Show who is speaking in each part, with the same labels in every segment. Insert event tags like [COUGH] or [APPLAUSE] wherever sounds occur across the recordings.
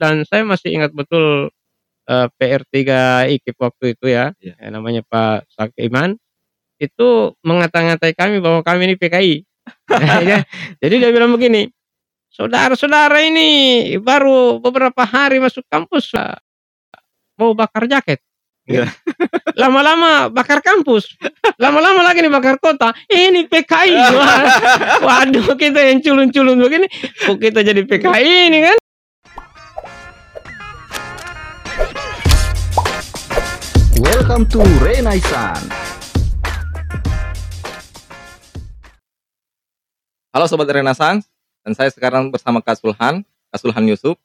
Speaker 1: dan saya masih ingat betul uh, PR3 IKIP waktu itu ya,
Speaker 2: Iya.
Speaker 1: yang namanya Pak Sakiman, itu mengata-ngatai kami bahwa kami ini PKI. [LAUGHS] Ya, Jadi dia bilang begini, saudara-saudara ini baru beberapa hari masuk kampus mau bakar jaket.
Speaker 2: Iya.
Speaker 1: Lama-lama bakar kampus, lama-lama lagi nih bakar kota. Ini PKI. [LAUGHS] Waduh, kita yang culun-culun begini, kok kita jadi PKI ini kan?
Speaker 3: Welcome to Renaissance.
Speaker 2: Halo Sobat Renaissance, dan saya sekarang bersama Kak Sulhan, Kak Sulhan Yusuf,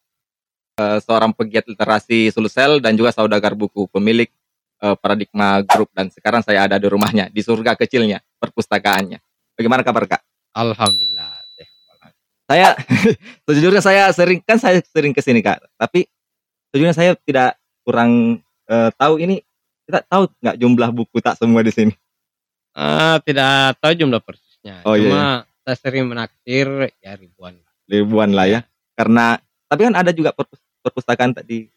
Speaker 2: eh, seorang pegiat literasi Sulsel dan juga saudagar buku, pemilik eh, Paradigma Group, dan sekarang saya ada di rumahnya, di surga kecilnya, perpustakaannya. Bagaimana kabar Kak?
Speaker 1: Alhamdulillah.
Speaker 2: Saya, [LAUGHS] sejujurnya saya sering, kan saya sering ke sini Kak, tapi sejujurnya saya tidak kurang eh, tahu ini, kita tahu nggak jumlah buku tak semua di sini?
Speaker 1: Ah, tidak tahu jumlah persisnya.
Speaker 2: Oh, iya,
Speaker 1: Cuma saya sering menaktir ya ribuan.
Speaker 2: ribuan lah ya. Karena tapi kan ada juga perpus- perpustakaan tadi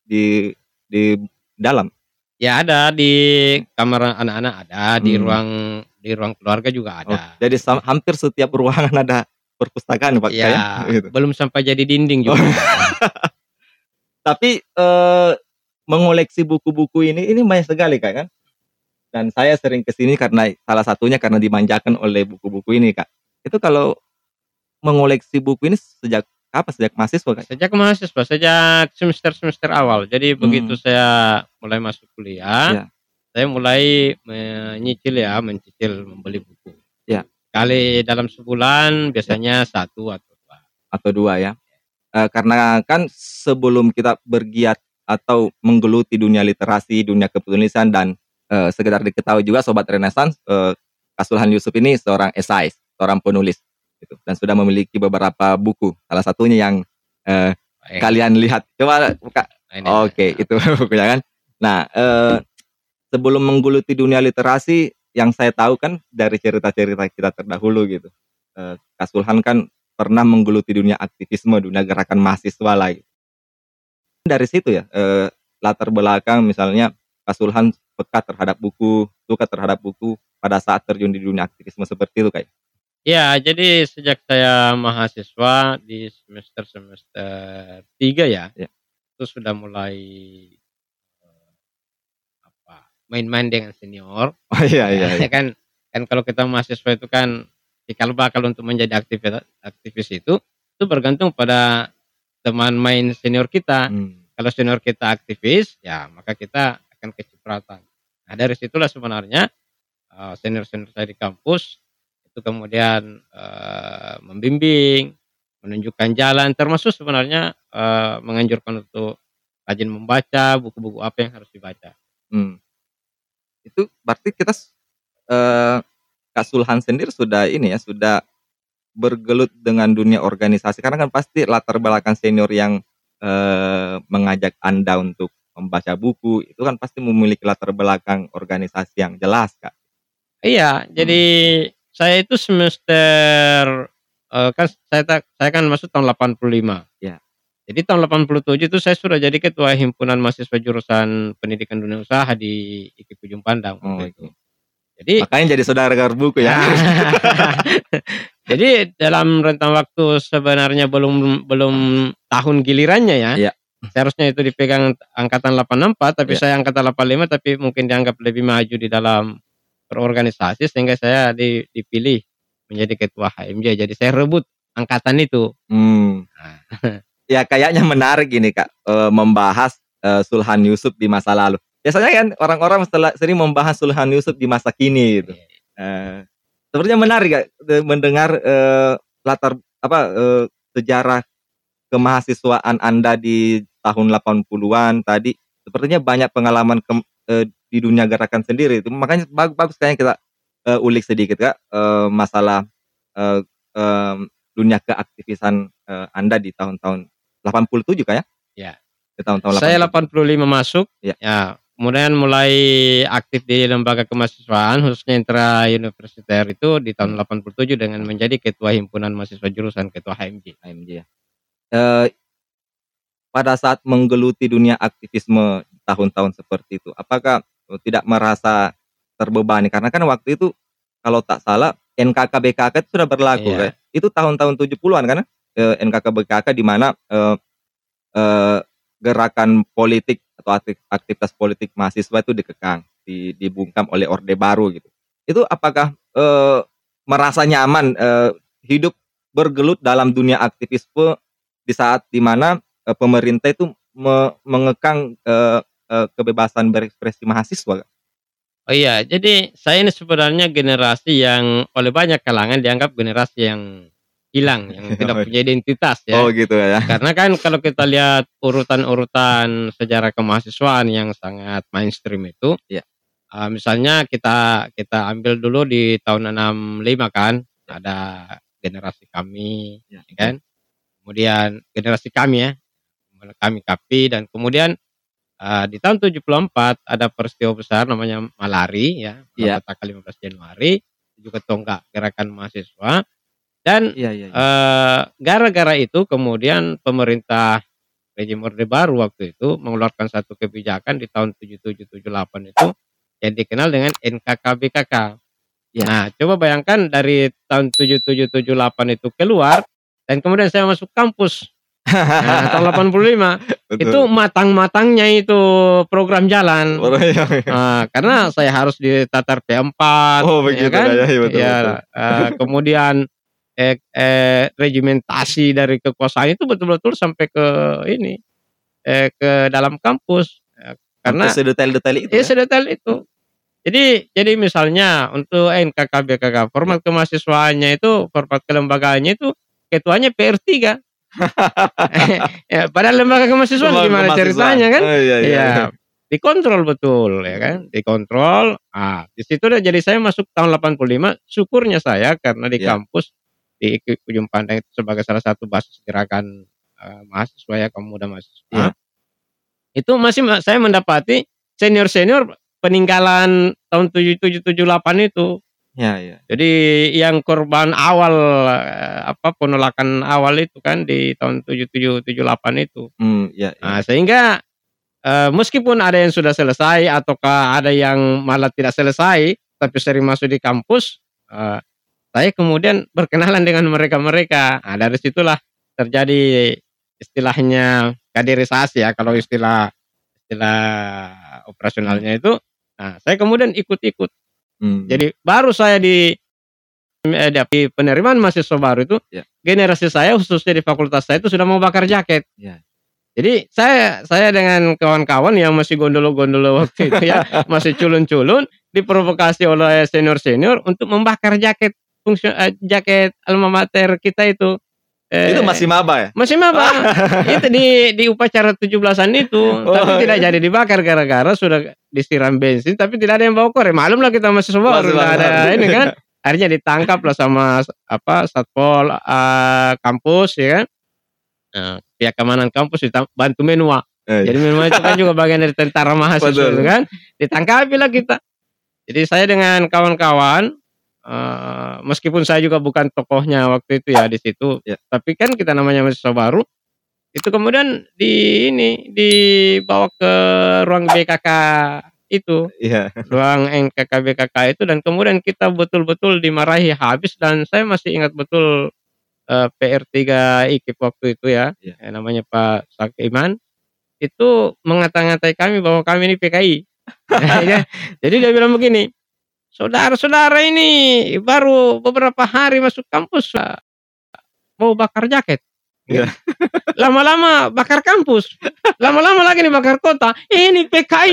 Speaker 2: di di dalam.
Speaker 1: Ya ada di kamar anak-anak ada, di
Speaker 2: Hmm.
Speaker 1: ruang di ruang keluarga juga
Speaker 2: Oh,
Speaker 1: ada.
Speaker 2: jadi sam- hampir setiap ruangan ada perpustakaan Pak
Speaker 1: ya,
Speaker 2: ya. Gitu.
Speaker 1: belum sampai jadi dinding
Speaker 2: Oh.
Speaker 1: juga. [LAUGHS]
Speaker 2: Tapi eh, mengoleksi buku-buku ini ini banyak sekali Kak kan. Dan saya sering ke sini karena salah satunya karena dimanjakan oleh buku-buku ini Kak. Itu kalau mengoleksi buku ini sejak kapan? Sejak mahasiswa Kak?
Speaker 1: Sejak mahasiswa, sejak semester-semester awal. Jadi
Speaker 2: Hmm.
Speaker 1: begitu saya mulai masuk
Speaker 2: Ya.
Speaker 1: kuliah, saya mulai menyicil ya, mencicil membeli buku.
Speaker 2: Ya.
Speaker 1: Kali dalam sebulan biasanya satu atau dua.
Speaker 2: atau dua ya. Eh, karena kan sebelum kita bergiat atau menggeluti dunia literasi, dunia kepenulisan dan eh, sekedar diketahui juga sobat Renaissance, eh, Kasulhan Yusuf ini seorang esais, seorang penulis gitu dan sudah memiliki beberapa buku. Salah satunya yang
Speaker 1: Baik.
Speaker 2: kalian lihat. Coba buka.
Speaker 1: Nah,
Speaker 2: Oke,
Speaker 1: ada.
Speaker 2: itu [LAUGHS] bukunya kan. Nah, eh, sebelum menggeluti dunia literasi yang saya tahu kan dari cerita-cerita kita terdahulu gitu. Eh, Kasulhan kan pernah menggeluti dunia aktivisme, dunia gerakan mahasiswa lah. gitu. Dari situ ya, eh, latar belakang misalnya Kasulhan peka terhadap buku, suka terhadap buku pada saat terjun di dunia aktivisme seperti itu kayak.
Speaker 1: Ya, jadi sejak saya mahasiswa di semester-semester tiga ya,
Speaker 2: Ya.
Speaker 1: itu sudah mulai eh, apa main-main dengan senior.
Speaker 2: Oh iya iya. iya.
Speaker 1: Ya [LAUGHS] kan, kan kalau kita mahasiswa itu kan cikal bakal untuk menjadi aktivis aktivis itu itu bergantung pada teman main senior kita.
Speaker 2: Hmm.
Speaker 1: Kalau senior kita aktivis, ya maka kita akan kecipratan. Nah dari situlah sebenarnya eh, senior-senior saya di kampus itu kemudian eh, membimbing, menunjukkan jalan, termasuk sebenarnya eh, menganjurkan untuk rajin membaca buku-buku apa yang harus dibaca.
Speaker 2: Hmm. Itu berarti kita eh Kak Sulhan sendiri sudah ini ya, sudah bergelut dengan dunia organisasi karena kan pasti latar belakang senior yang eh mengajak Anda untuk membaca buku itu kan pasti memiliki latar belakang organisasi yang jelas, Kak.
Speaker 1: Iya, jadi saya itu semester eh, kan saya tak- saya kan masuk tahun 85.
Speaker 2: Ya.
Speaker 1: Jadi tahun 87 itu saya sudah jadi ketua himpunan mahasiswa jurusan pendidikan dunia usaha di IKIP Ujung Pandang
Speaker 2: Oh,
Speaker 1: itu. Jadi
Speaker 2: Makanya jadi saudara buku ya. [LAUGHS]
Speaker 1: jadi dalam rentang waktu sebenarnya belum belum tahun gilirannya ya.
Speaker 2: Iya.
Speaker 1: Seharusnya itu dipegang angkatan 84 tapi
Speaker 2: Iya.
Speaker 1: saya angkatan 85 tapi mungkin dianggap lebih maju di dalam berorganisasi sehingga saya di- dipilih menjadi ketua HMJ. Jadi saya rebut angkatan itu.
Speaker 2: Hmm.
Speaker 1: Nah.
Speaker 2: Ya kayaknya menarik gini Kak, eh, membahas eh, Sulhan Yusuf di masa lalu. Biasanya kan orang-orang setelah sering membahas Sulhan Yusuf di masa kini gitu. Eh, sepertinya menarik Kak, de- mendengar eh, latar apa eh, sejarah kemahasiswaan Anda di tahun 80-an tadi. Sepertinya banyak pengalaman ke- eh, di dunia gerakan sendiri. Itu makanya bagus, bagus kayaknya kita eh, ulik sedikit Kak eh, masalah eh, em, dunia keaktivisan eh, Anda di tahun-tahun 87 Kak ya?
Speaker 1: Ya.
Speaker 2: Di tahun-tahun
Speaker 1: Saya
Speaker 2: 87.
Speaker 1: 85 masuk.
Speaker 2: Ya.
Speaker 1: Ya. Kemudian mulai aktif di lembaga kemahasiswaan khususnya intra universiter itu di tahun 87 dengan menjadi ketua himpunan mahasiswa jurusan ketua HMJ.
Speaker 2: AMJ ya. Eh, pada saat menggeluti dunia aktivisme tahun-tahun seperti itu, apakah eh, tidak merasa terbebani? Karena kan waktu itu kalau tak salah NKK BKK itu sudah berlaku
Speaker 1: Iya.
Speaker 2: kan? Itu tahun-tahun 70-an kan? Eh, NKK BKK di mana eh, eh, gerakan politik atau aktivitas politik mahasiswa itu dikekang, di- dibungkam oleh Orde Baru gitu. Itu apakah eh, merasa nyaman eh, hidup bergelut dalam dunia aktivisme di saat di mana eh, pemerintah itu me- mengekang eh, eh, kebebasan berekspresi mahasiswa?
Speaker 1: Oh iya, jadi saya ini sebenarnya generasi yang oleh banyak kalangan dianggap generasi yang hilang, yang [LAUGHS] tidak punya identitas ya.
Speaker 2: Oh gitu ya. [LAUGHS]
Speaker 1: Karena kan kalau kita lihat urutan-urutan sejarah kemahasiswaan yang sangat mainstream itu,
Speaker 2: Iya.
Speaker 1: uh, misalnya kita kita ambil dulu di tahun 65 kan, ada generasi kami,
Speaker 2: Ya.
Speaker 1: ya kan, kemudian generasi kami ya, kami kapi dan kemudian uh, di tahun 74 ada peristiwa besar namanya Malari ya,
Speaker 2: Iya.
Speaker 1: tanggal 15 Januari, juga tonggak gerakan mahasiswa dan
Speaker 2: Iya iya.
Speaker 1: Eh, gara-gara itu kemudian pemerintah rejim Orde Baru waktu itu mengeluarkan satu kebijakan di tahun 7778 itu yang dikenal dengan NKKBKK.
Speaker 2: Ya.
Speaker 1: Nah, coba bayangkan dari tahun 7778 itu keluar dan kemudian saya masuk kampus. Nah, tahun [LAUGHS] 85 itu matang-matangnya itu program jalan.
Speaker 2: Oh, iya, iya.
Speaker 1: Nah, karena saya harus ditatar P4
Speaker 2: Oh,
Speaker 1: ya
Speaker 2: begitu
Speaker 1: kan?
Speaker 2: ya, iya, betul,
Speaker 1: Ya,
Speaker 2: betul.
Speaker 1: kemudian eh, eh, regimentasi dari kekuasaan itu betul-betul sampai ke ini eh, ke dalam kampus Eh, karena
Speaker 2: sedetail-detail itu.
Speaker 1: ya
Speaker 2: ya?
Speaker 1: sedetail itu. Jadi jadi misalnya untuk NKKBKK format kemahasiswaannya itu format kelembagaannya itu ketuanya PR3. [LAUGHS] [LAUGHS] ya, padahal lembaga kemahasiswaan
Speaker 2: Lembaga
Speaker 1: gimana
Speaker 2: kemahasiswaan.
Speaker 1: ceritanya kan?
Speaker 2: Oh, iya, iya,
Speaker 1: Iya,
Speaker 2: iya.
Speaker 1: dikontrol betul ya kan, dikontrol. Ah, di situ udah jadi saya masuk tahun 85, syukurnya saya karena di
Speaker 2: Iya.
Speaker 1: kampus di ujung pandang itu sebagai salah satu basis gerakan eh, mahasiswa ya kaum muda mahasiswa.
Speaker 2: Iya.
Speaker 1: Itu masih ma- saya mendapati senior-senior peninggalan tahun 7778 itu.
Speaker 2: Iya, iya.
Speaker 1: Jadi yang korban awal eh, apa penolakan awal itu kan di tahun 7778 itu.
Speaker 2: Hmm, iya, iya.
Speaker 1: Nah, sehingga eh, meskipun ada yang sudah selesai ataukah ada yang malah tidak selesai tapi sering masuk di kampus, eh, saya kemudian berkenalan dengan mereka-mereka. Nah, dari situlah terjadi istilahnya kaderisasi ya kalau istilah istilah operasionalnya itu. Nah, saya kemudian ikut-ikut.
Speaker 2: Hmm.
Speaker 1: Jadi baru saya di eh, di penerimaan mahasiswa baru itu
Speaker 2: Ya.
Speaker 1: generasi saya khususnya di fakultas saya itu sudah mau bakar jaket.
Speaker 2: Ya.
Speaker 1: Jadi saya saya dengan kawan-kawan yang masih gondolo-gondolo [LAUGHS] waktu itu ya masih culun-culun diprovokasi oleh senior-senior untuk membakar jaket fungsi eh, jaket alma mater kita itu. Eh,
Speaker 2: itu masih maba ya?
Speaker 1: masih maba. [LAUGHS] itu di di upacara 17-an itu, tapi
Speaker 2: Oh,
Speaker 1: tidak
Speaker 2: iya.
Speaker 1: jadi dibakar gara-gara sudah disiram bensin tapi tidak ada yang bawa korek. Maklum lah kita masih baru
Speaker 2: Masih
Speaker 1: tidak ada ini kan. [LAUGHS] Akhirnya ditangkap lah sama apa Satpol eh, kampus ya kan. Nah, pihak keamanan kampus bantu menua.
Speaker 2: Eh,
Speaker 1: Jadi menua itu kan juga bagian dari tentara mahasiswa itu kan. Ditangkapi lah kita. Jadi saya dengan kawan-kawan eh, meskipun saya juga bukan tokohnya waktu itu ya di situ,
Speaker 2: Ya.
Speaker 1: tapi kan kita namanya mahasiswa baru. Itu kemudian di ini dibawa ke ruang BKK itu,
Speaker 2: Iya.
Speaker 1: ruang NKK BKK itu dan kemudian kita betul-betul dimarahi habis dan saya masih ingat betul eh, PR3 IKIP waktu itu ya,
Speaker 2: Ya.
Speaker 1: eh, namanya Pak Sakiman itu mengata-ngatai kami bahwa kami ini PKI. [LAUGHS] Ya, Jadi dia bilang begini, saudara-saudara ini baru beberapa hari masuk kampus mau bakar jaket.
Speaker 2: Iya. [LAUGHS]
Speaker 1: Lama-lama bakar kampus, lama-lama lagi nih bakar kota. Ini PKI.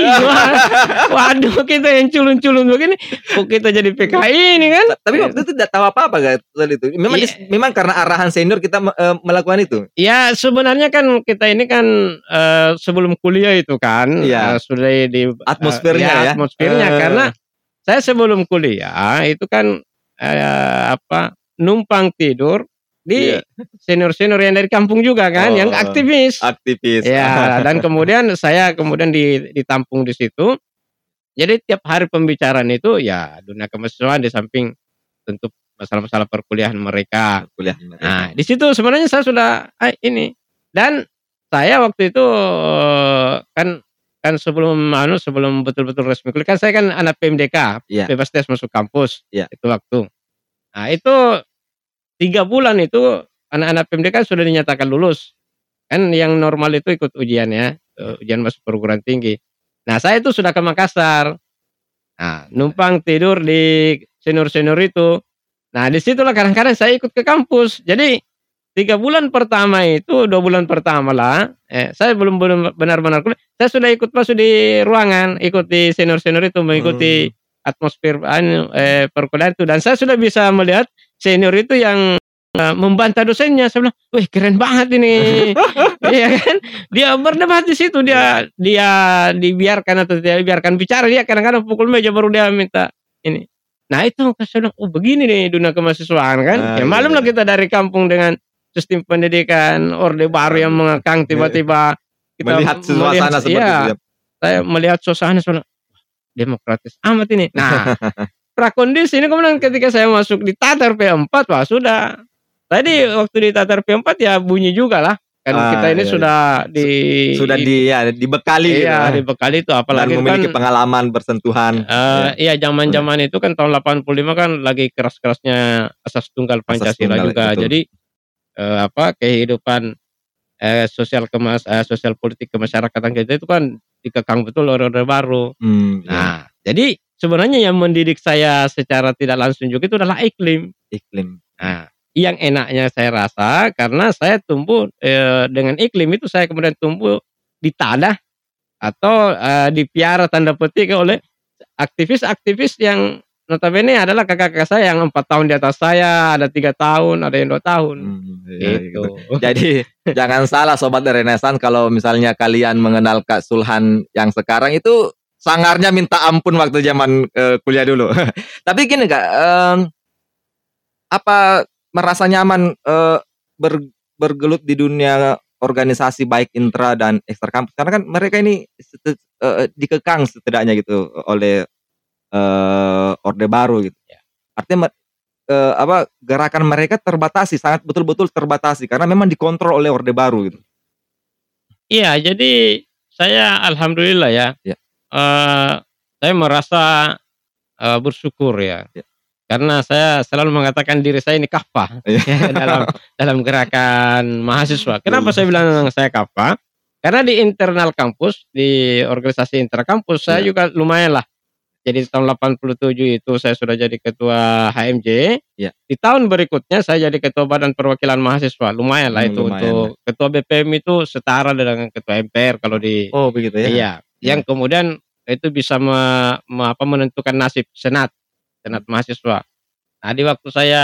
Speaker 1: [LAUGHS] Waduh, kita yang culun-culun begini, kok kita jadi PKI ini kan?
Speaker 2: Tapi waktu itu tidak tahu apa-apa guys soal itu. Memang
Speaker 1: Iya.
Speaker 2: dis- memang karena arahan senior kita eh, melakukan itu.
Speaker 1: Ya sebenarnya kan kita ini kan eh, sebelum kuliah itu kan
Speaker 2: Iya.
Speaker 1: eh, sudah di
Speaker 2: Atmosfernya ya.
Speaker 1: atmosfernya
Speaker 2: Eh.
Speaker 1: karena saya sebelum kuliah itu kan eh, apa numpang tidur di
Speaker 2: Iya.
Speaker 1: senior-senior yang dari kampung juga kan
Speaker 2: Oh.
Speaker 1: yang aktivis.
Speaker 2: Aktivis.
Speaker 1: Ya, [LAUGHS] dan kemudian saya kemudian di, ditampung di situ. Jadi tiap hari pembicaraan itu ya dunia kemahasiswaan di samping tentu masalah-masalah perkuliahan mereka.
Speaker 2: kuliah.
Speaker 1: Nah, di situ sebenarnya saya sudah ah, ini dan saya waktu itu eh, kan kan sebelum anu sebelum betul-betul resmi kuliah kan saya kan anak PMDK
Speaker 2: Iya.
Speaker 1: bebas tes masuk kampus
Speaker 2: Iya.
Speaker 1: itu waktu. Nah itu tiga bulan itu anak-anak PMDK sudah dinyatakan lulus. Kan yang normal itu ikut ujian ya eh, ujian masuk perguruan tinggi. Nah saya itu sudah ke Makassar. Nah numpang tidur di senior-senior itu. Nah di situlah kadang-kadang saya ikut ke kampus. Jadi tiga bulan pertama itu dua bulan pertama lah eh, saya belum belum benar-benar kuliah saya sudah ikut masuk di ruangan ikut di senior-senior itu mengikuti atmosfer anu, eh, perkuliahan itu dan saya sudah bisa melihat senior itu yang eh, membantah dosennya saya bilang, wih keren banget ini, [LAUGHS] iya kan? Dia berdebat di situ, dia dia dibiarkan atau tidak dibiarkan bicara, dia kadang-kadang pukul meja baru dia minta ini. Nah itu saya bilang, oh begini nih dunia kemahasiswaan kan?
Speaker 2: Ah,
Speaker 1: ya
Speaker 2: iya,
Speaker 1: malum lah
Speaker 2: iya.
Speaker 1: kita dari kampung dengan sistem pendidikan orde baru yang mengekang tiba-tiba kita
Speaker 2: melihat suasana seperti
Speaker 1: iya,
Speaker 2: itu ya.
Speaker 1: saya melihat suasana sebenarnya "Wah, demokratis amat ini. Nah, [LAUGHS] prakondisi ini kemudian ketika saya masuk di Tatar P4 wah sudah. Tadi waktu di Tatar P4 ya bunyi juga lah. Kan
Speaker 2: Ah,
Speaker 1: kita ini
Speaker 2: iya,
Speaker 1: sudah di
Speaker 2: sudah di ya dibekali gitu
Speaker 1: iya,
Speaker 2: ya.
Speaker 1: dibekali itu
Speaker 2: dan
Speaker 1: apalagi
Speaker 2: memiliki
Speaker 1: kan
Speaker 2: pengalaman bersentuhan
Speaker 1: eh, iya zaman-zaman itu kan tahun 85 kan lagi keras-kerasnya asas tunggal Pancasila
Speaker 2: tunggal,
Speaker 1: juga.
Speaker 2: betul.
Speaker 1: Jadi eh, apa kehidupan eh, sosial kemas eh, sosial politik kemasyarakatan kita itu kan dikekang betul Orde Baru.
Speaker 2: Hmm, ya,
Speaker 1: Nah, jadi sebenarnya yang mendidik saya secara tidak langsung juga itu adalah iklim.
Speaker 2: iklim
Speaker 1: Nah, yang enaknya saya rasa karena saya tumbuh eh, dengan iklim itu saya kemudian tumbuh di tanah atau eh, dipiara tanda petik oleh aktivis-aktivis yang notabene adalah kakak-kakak saya yang empat tahun di atas saya, ada tiga tahun, ada yang dua tahun.
Speaker 2: Hmm, ya,
Speaker 1: gitu.
Speaker 2: gitu. [LAUGHS] Jadi jangan salah sobat Renaissance kalau misalnya kalian mengenal Kak Sulhan yang sekarang itu sangarnya minta ampun waktu zaman eh, kuliah dulu. [LAUGHS] Tapi gini Kak, em, apa merasa nyaman eh, ber- bergelut di dunia organisasi baik intra dan ekstra kampus karena kan mereka ini eh, dikekang setidaknya gitu oleh eh, orde baru gitu.
Speaker 1: Ya.
Speaker 2: Artinya eh, apa gerakan mereka terbatasi sangat betul-betul terbatasi karena memang dikontrol oleh orde baru gitu.
Speaker 1: Iya, jadi saya alhamdulillah ya.
Speaker 2: Ya.
Speaker 1: eh, saya merasa eh, bersyukur ya.
Speaker 2: Ya.
Speaker 1: Karena saya selalu mengatakan diri saya ini kafah ya, [LAUGHS] dalam dalam gerakan mahasiswa. Kenapa saya bilang saya kafah? Karena di internal kampus, di organisasi intra kampus saya
Speaker 2: Ya.
Speaker 1: juga lumayan lah. Jadi tahun 87 itu saya sudah jadi ketua HMJ.
Speaker 2: Ya.
Speaker 1: Di tahun berikutnya saya jadi ketua Badan Perwakilan Mahasiswa. Lumayan lah
Speaker 2: Hmm,
Speaker 1: itu
Speaker 2: lumayan
Speaker 1: untuk ketua BPM itu setara dengan ketua MPR kalau di
Speaker 2: Oh begitu ya.
Speaker 1: Iya, yang kemudian itu bisa me- me- apa, menentukan nasib senat, senat mahasiswa. Nah, di waktu saya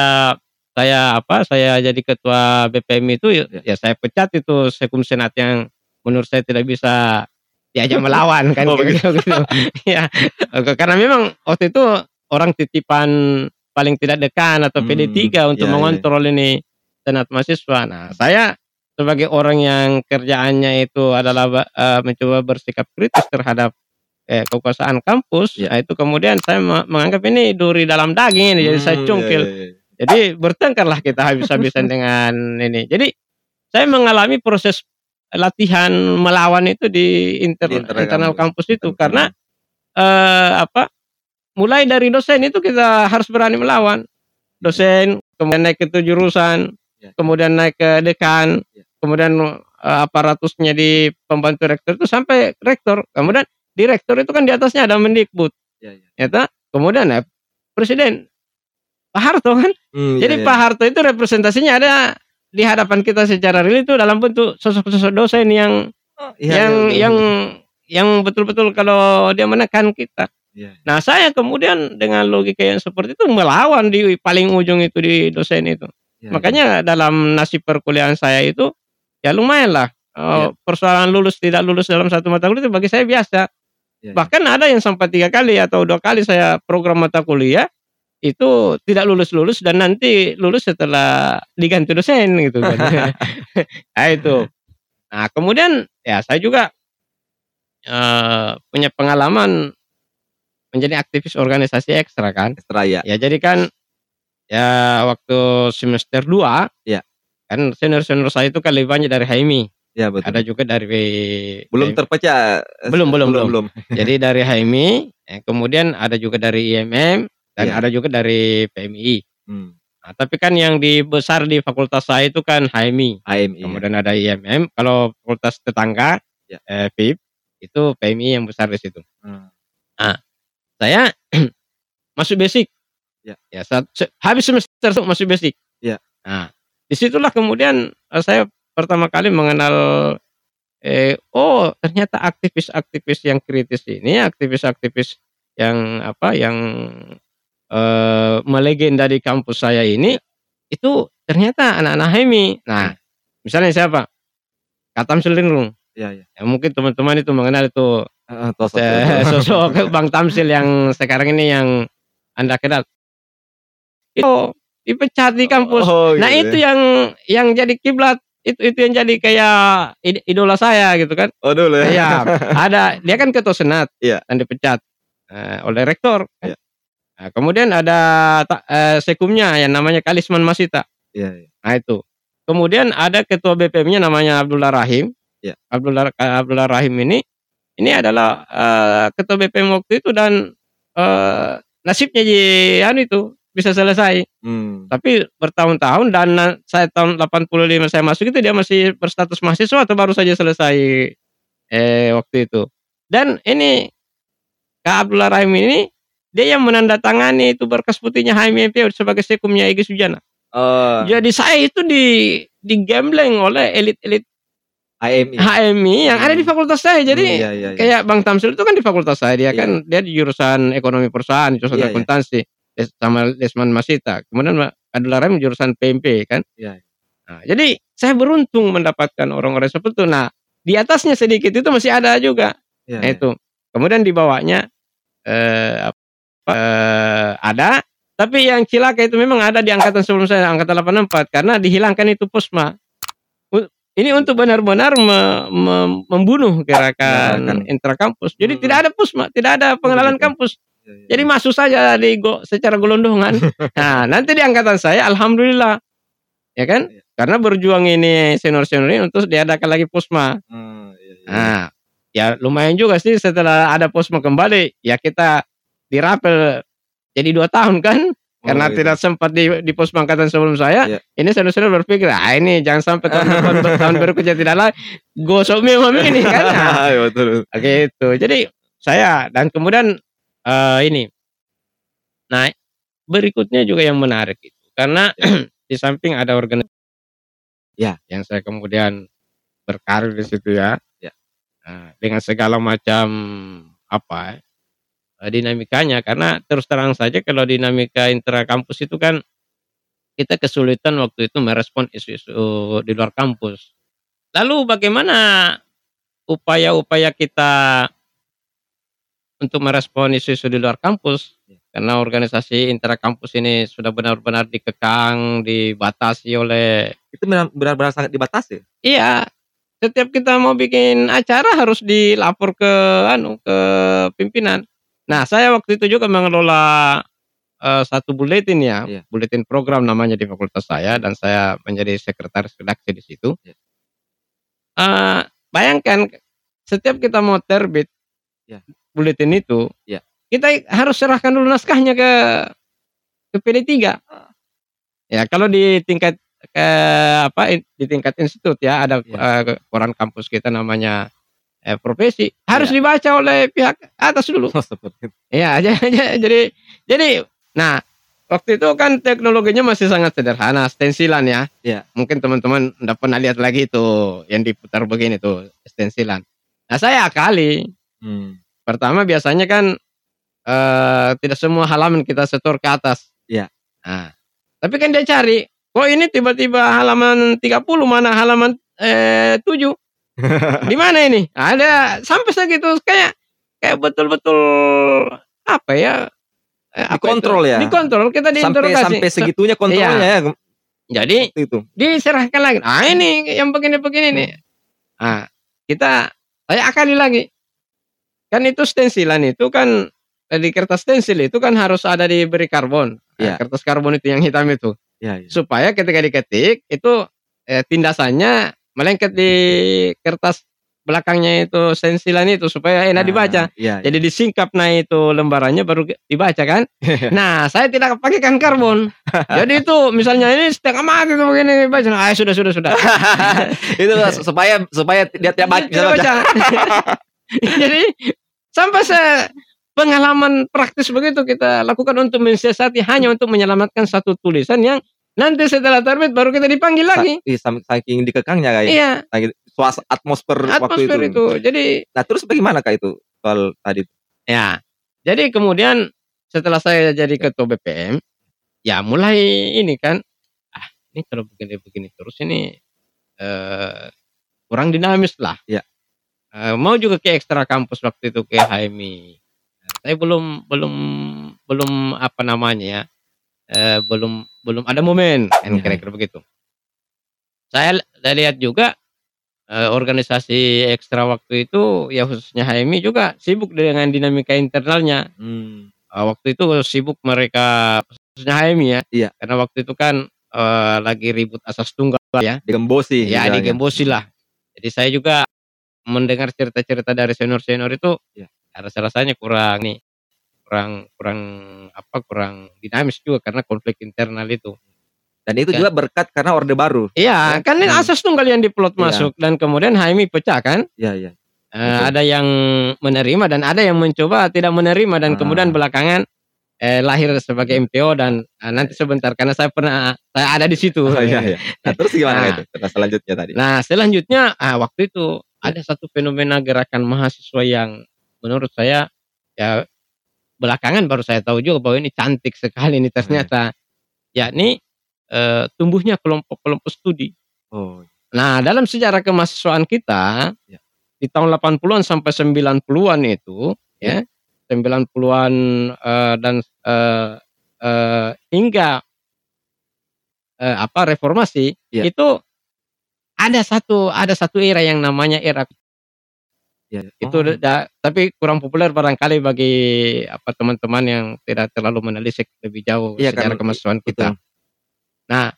Speaker 1: saya apa saya jadi ketua BPM itu ya,
Speaker 2: Ya.
Speaker 1: ya saya pecat itu sekum senat yang menurut saya tidak bisa diajak melawan kan
Speaker 2: Oh,
Speaker 1: gitu, gitu. [LAUGHS] ya karena memang waktu itu orang titipan paling tidak dekan atau
Speaker 2: Hmm,
Speaker 1: PD3 untuk
Speaker 2: iya, iya.
Speaker 1: mengontrol ini senat mahasiswa. Nah, saya sebagai orang yang kerjaannya itu adalah eh, mencoba bersikap kritis terhadap eh, kekuasaan kampus,
Speaker 2: Ya.
Speaker 1: nah, itu kemudian saya me- menganggap ini duri dalam daging ini, jadi saya
Speaker 2: Hmm,
Speaker 1: cungkil.
Speaker 2: iya, iya, iya.
Speaker 1: Jadi bertengkarlah kita habis-habisan [LAUGHS] dengan ini. Jadi saya mengalami proses latihan melawan itu di inter-
Speaker 2: Di internal
Speaker 1: internal
Speaker 2: kampus.
Speaker 1: kampus itu
Speaker 2: Betul.
Speaker 1: karena eh, apa? Mulai dari dosen itu kita harus berani melawan. Dosen, kemudian naik ke jurusan,
Speaker 2: Ya.
Speaker 1: kemudian naik ke dekan,
Speaker 2: Ya.
Speaker 1: kemudian eh, aparatusnya di pembantu rektor itu sampai rektor. Kemudian di rektor itu kan di atasnya ada Mendikbud.
Speaker 2: Iya.
Speaker 1: Ya toh? Kemudian ya, presiden Pak Harto kan
Speaker 2: Hmm,
Speaker 1: jadi
Speaker 2: iya,
Speaker 1: Pak Harto itu representasinya ada di hadapan kita secara real itu dalam bentuk sosok-sosok dosen yang
Speaker 2: iya.
Speaker 1: yang
Speaker 2: Iya, iya,
Speaker 1: yang yang betul-betul kalau dia menekan kita.
Speaker 2: Iya.
Speaker 1: Nah saya kemudian dengan logika yang seperti itu melawan di paling ujung itu di dosen itu.
Speaker 2: iya,
Speaker 1: Makanya dalam nasib perkuliahan saya itu ya lumayan lah.
Speaker 2: Iya.
Speaker 1: Oh, Persoalan lulus tidak lulus dalam satu mata kuliah itu bagi saya biasa.
Speaker 2: iya, iya.
Speaker 1: Bahkan ada yang sampai tiga kali atau dua kali saya program mata kuliah itu tidak lulus-lulus dan nanti lulus setelah diganti dosen gitu kan. [LAUGHS] nah itu. Nah kemudian ya saya juga eh, punya pengalaman menjadi aktivis organisasi ekstra kan.
Speaker 2: Ekstra ya.
Speaker 1: Ya jadi kan ya waktu semester 2
Speaker 2: Ya.
Speaker 1: kan senior-senior saya itu kan lebih banyak dari HMI.
Speaker 2: Ya betul.
Speaker 1: ada juga dari
Speaker 2: belum terpecah. eh,
Speaker 1: Belum, belum, belum.
Speaker 2: belum.
Speaker 1: jadi dari HMI, eh, kemudian ada juga dari IMM dan
Speaker 2: Iya.
Speaker 1: ada juga dari PMI.
Speaker 2: Hmm.
Speaker 1: Nah, tapi kan yang di besar di fakultas saya itu kan HMI,
Speaker 2: AMI.
Speaker 1: kemudian ada IMM. Kalau fakultas tetangga,
Speaker 2: Ya.
Speaker 1: eh, FIP, itu PMI yang besar di situ.
Speaker 2: Hmm.
Speaker 1: Saya [CLEARS THROAT] masuk basic.
Speaker 2: Ya.
Speaker 1: Ya, saat, se- habis semester satu masuk basic.
Speaker 2: Ya.
Speaker 1: Nah, di situlah kemudian eh, saya pertama kali mengenal eh oh ternyata aktivis-aktivis yang kritis ini, aktivis-aktivis yang apa yang eh melegenda di kampus saya ini itu ternyata anak-anak HMI. Nah, misalnya siapa? Katam Selindrung.
Speaker 2: Ya, ya.
Speaker 1: Ya, mungkin teman-teman itu mengenal itu sosok Bang Tamsil yang sekarang ini yang Anda kenal. Itu dipecat di kampus.
Speaker 2: Oh,
Speaker 1: nah,
Speaker 2: gitu
Speaker 1: itu
Speaker 2: ya.
Speaker 1: yang yang jadi kiblat. Itu itu yang jadi kayak id- idola saya gitu kan.
Speaker 2: Oh dulu ya.
Speaker 1: Iya, ada dia kan ketua senat
Speaker 2: Iya.
Speaker 1: dan dipecat eh, oleh rektor. kan. Nah, kemudian ada eh, sekumnya yang namanya Kalisman Masita.
Speaker 2: Iya, iya.
Speaker 1: Nah itu. Kemudian ada ketua BPM-nya namanya Abdullah Rahim.
Speaker 2: Ya.
Speaker 1: Abdullah Abdullah Rahim ini ini adalah eh, ketua BPM waktu itu dan eh, nasibnya di anu itu bisa selesai.
Speaker 2: Hmm.
Speaker 1: Tapi bertahun-tahun dan saya tahun 85 saya masuk itu dia masih berstatus mahasiswa atau baru saja selesai eh waktu itu. Dan ini Kak Abdullah Rahim ini dia yang menandatangani itu berkas putihnya HMIP sebagai sekumnya Egy Sujana.
Speaker 2: Oh,
Speaker 1: Jadi saya itu di digembleng oleh elit-elit
Speaker 2: AMI.
Speaker 1: HMI yang ada di fakultas saya. Jadi
Speaker 2: Hmm, iya, iya, iya.
Speaker 1: kayak Bang Tamsil itu kan di fakultas saya dia
Speaker 2: Iya.
Speaker 1: kan dia di jurusan ekonomi perusahaan, jurusan
Speaker 2: Iya, iya.
Speaker 1: akuntansi Des- sama Desman Masita. Kemudian adalah Rem jurusan PMP kan.
Speaker 2: Iya.
Speaker 1: Nah, jadi saya beruntung mendapatkan orang-orang seperti itu. Nah, di atasnya sedikit itu masih ada juga.
Speaker 2: Iya,
Speaker 1: Nah,
Speaker 2: iya.
Speaker 1: itu. Kemudian di bawahnya eh, eh, ada, tapi yang cilaka itu memang ada di angkatan sebelum saya, angkatan 84 karena dihilangkan itu pusma. U- Ini untuk benar-benar me- me- membunuh gerakan
Speaker 2: Gerakan.
Speaker 1: intrakampus. Jadi
Speaker 2: Hmm.
Speaker 1: tidak ada pusma, tidak ada pengenalan
Speaker 2: begitu.
Speaker 1: kampus.
Speaker 2: Iya, iya.
Speaker 1: Jadi masuk saja di go, secara gelondongan. [LAUGHS] nah, nanti di angkatan saya alhamdulillah. Ya kan?
Speaker 2: Iya.
Speaker 1: Karena berjuang ini senior-senior ini untuk diadakan lagi pusma.
Speaker 2: Hmm.
Speaker 1: Nah, ya lumayan juga sih setelah ada posma kembali, ya kita dirapel jadi dua tahun kan, karena
Speaker 2: Oh, gitu.
Speaker 1: tidak sempat di, di pos angkatan sebelum saya.
Speaker 2: Iya.
Speaker 1: Ini saudara-saudara berpikir, ah ini jangan sampai tahun depan tahun berikutnya tidak lagi gosok memang ini kan. [LAUGHS] Nah,
Speaker 2: Iya, betul.
Speaker 1: gitu. Jadi saya dan kemudian eh, ini, nah berikutnya juga yang menarik itu karena [CLEARS THROAT] di samping ada organisasi
Speaker 2: Ya.
Speaker 1: yang saya kemudian berkarir di situ ya,
Speaker 2: Ya.
Speaker 1: Nah, dengan segala macam apa dinamikanya karena terus terang saja kalau dinamika intra kampus itu kan kita kesulitan waktu itu merespon isu-isu di luar kampus. Lalu bagaimana upaya-upaya kita untuk merespon isu-isu di luar kampus? Karena organisasi intra kampus ini sudah benar-benar dikekang, dibatasi oleh
Speaker 2: Itu benar- benar-benar sangat dibatasi.
Speaker 1: Iya, setiap kita mau bikin acara harus dilapor ke anu ke pimpinan. Nah, saya waktu itu juga mengelola eh, satu buletin ya,
Speaker 2: Iya.
Speaker 1: buletin program namanya di fakultas saya dan saya menjadi sekretaris redaksi di situ.
Speaker 2: Iya.
Speaker 1: Eh, bayangkan setiap kita mau terbit
Speaker 2: Iya.
Speaker 1: buletin itu,
Speaker 2: Iya.
Speaker 1: kita harus serahkan dulu naskahnya ke ke PD3. Ya, kalau di tingkat ke apa di tingkat institut ya ada
Speaker 2: Iya.
Speaker 1: eh, koran kampus kita namanya eh, profesi harus
Speaker 2: Iya.
Speaker 1: dibaca oleh pihak atas dulu.
Speaker 2: Oh, seperti itu.
Speaker 1: Iya, jadi jadi jadi nah waktu itu kan teknologinya masih sangat sederhana, stensilan ya.
Speaker 2: Iya.
Speaker 1: Mungkin teman-teman udah pernah lihat lagi itu yang diputar begini tuh stensilan. Nah saya akali
Speaker 2: Hmm.
Speaker 1: pertama biasanya kan eh, tidak semua halaman kita setor ke atas.
Speaker 2: Iya.
Speaker 1: Nah, tapi kan dia cari, kok ini tiba-tiba halaman 30 mana halaman eh 7. Di mana ini? Ada sampai segitu kayak kayak betul-betul apa ya? eh,
Speaker 2: Dikontrol
Speaker 1: itu?
Speaker 2: ya?
Speaker 1: Dikontrol, kita
Speaker 2: sampai
Speaker 1: diinterogasi.
Speaker 2: sampai segitunya kontrolnya ya.
Speaker 1: Jadi
Speaker 2: itu.
Speaker 1: diserahkan lagi. Ah ini yang begini-begini nih. Ah, kita saya akali lagi. Kan itu stensilan itu kan eh, di kertas stensil itu kan harus ada diberi karbon. Nah,
Speaker 2: Iya.
Speaker 1: kertas karbon itu yang hitam itu.
Speaker 2: Ya, ya.
Speaker 1: Supaya ketika diketik itu eh, tindasannya melengket di kertas belakangnya itu sensilan itu supaya enak dibaca.
Speaker 2: Ah, Iya.
Speaker 1: Jadi disingkap nah itu lembarannya baru dibaca kan. [LAUGHS] Nah saya tidak pakai kan karbon. [LAUGHS] Jadi itu misalnya ini setengah mati tuh begini baca. Ah sudah sudah sudah. [LAUGHS]
Speaker 2: itu supaya supaya dia tidak baca.
Speaker 1: Tidak baca. Jadi sampai saya pengalaman praktis begitu kita lakukan untuk mensiasati hanya untuk menyelamatkan satu tulisan yang nanti setelah terbit baru kita dipanggil lagi.
Speaker 2: Iya, sam- saking dikekangnya kayak
Speaker 1: Iya,
Speaker 2: suas atmosfer, waktu
Speaker 1: atmosfer
Speaker 2: itu.
Speaker 1: itu. Jadi
Speaker 2: Nah, terus bagaimana Kak itu soal tadi?
Speaker 1: Ya, jadi kemudian setelah saya jadi ketua BPM, ya mulai ini kan, ah ini kalau begini-begini terus ini eh, kurang dinamis lah.
Speaker 2: Ya.
Speaker 1: Eh, mau juga ke ekstra kampus waktu itu ke HMI. Saya belum belum belum apa namanya ya, eh, belum belum ada momen kan
Speaker 2: Ya.
Speaker 1: kira-kira begitu. Saya, saya lihat juga eh, organisasi ekstra waktu itu ya khususnya HMI juga sibuk dengan dinamika internalnya.
Speaker 2: Hmm.
Speaker 1: Eh, waktu itu sibuk mereka khususnya HMI ya.
Speaker 2: Iya.
Speaker 1: Karena waktu itu kan eh, lagi ribut asas tunggal ya.
Speaker 2: Digembosi.
Speaker 1: Ya
Speaker 2: misalnya.
Speaker 1: digembosi lah. Jadi saya juga mendengar cerita-cerita dari senior-senior itu
Speaker 2: Iya.
Speaker 1: rasa-rasanya kurang nih kurang kurang apa kurang dinamis juga karena konflik internal itu.
Speaker 2: Dan itu
Speaker 1: Ya.
Speaker 2: juga berkat karena orde baru.
Speaker 1: Iya, kan ini
Speaker 2: Hmm.
Speaker 1: asas tunggal yang diplot
Speaker 2: Iya.
Speaker 1: masuk dan kemudian HMI pecah kan?
Speaker 2: Iya, iya. Betul.
Speaker 1: ada yang menerima dan ada yang mencoba tidak menerima dan
Speaker 2: Ah.
Speaker 1: kemudian belakangan eh, lahir sebagai MPO dan eh, nanti sebentar karena saya pernah saya ada di situ.
Speaker 2: Oh, iya, iya. Nah, terus gimana
Speaker 1: Nah.
Speaker 2: itu? Cerita selanjutnya tadi.
Speaker 1: Nah selanjutnya ah, waktu itu ada satu fenomena gerakan mahasiswa yang menurut saya ya belakangan baru saya tahu juga bahwa ini cantik sekali ini ternyata yakni eh, tumbuhnya kelompok-kelompok studi.
Speaker 2: Oh,
Speaker 1: Nah, dalam sejarah kemahasiswaan kita
Speaker 2: Ya.
Speaker 1: di tahun 80-an sampai 90-an itu ya, 90-an eh, dan eh, eh, hingga eh, apa reformasi
Speaker 2: Ya.
Speaker 1: itu ada satu ada satu era yang namanya era
Speaker 2: iya.
Speaker 1: itu
Speaker 2: Oh,
Speaker 1: da- tapi kurang populer barangkali bagi apa teman-teman yang tidak terlalu menelisik lebih jauh
Speaker 2: Iya,
Speaker 1: sejarah
Speaker 2: kan,
Speaker 1: kemahasiswaan kita. Nah,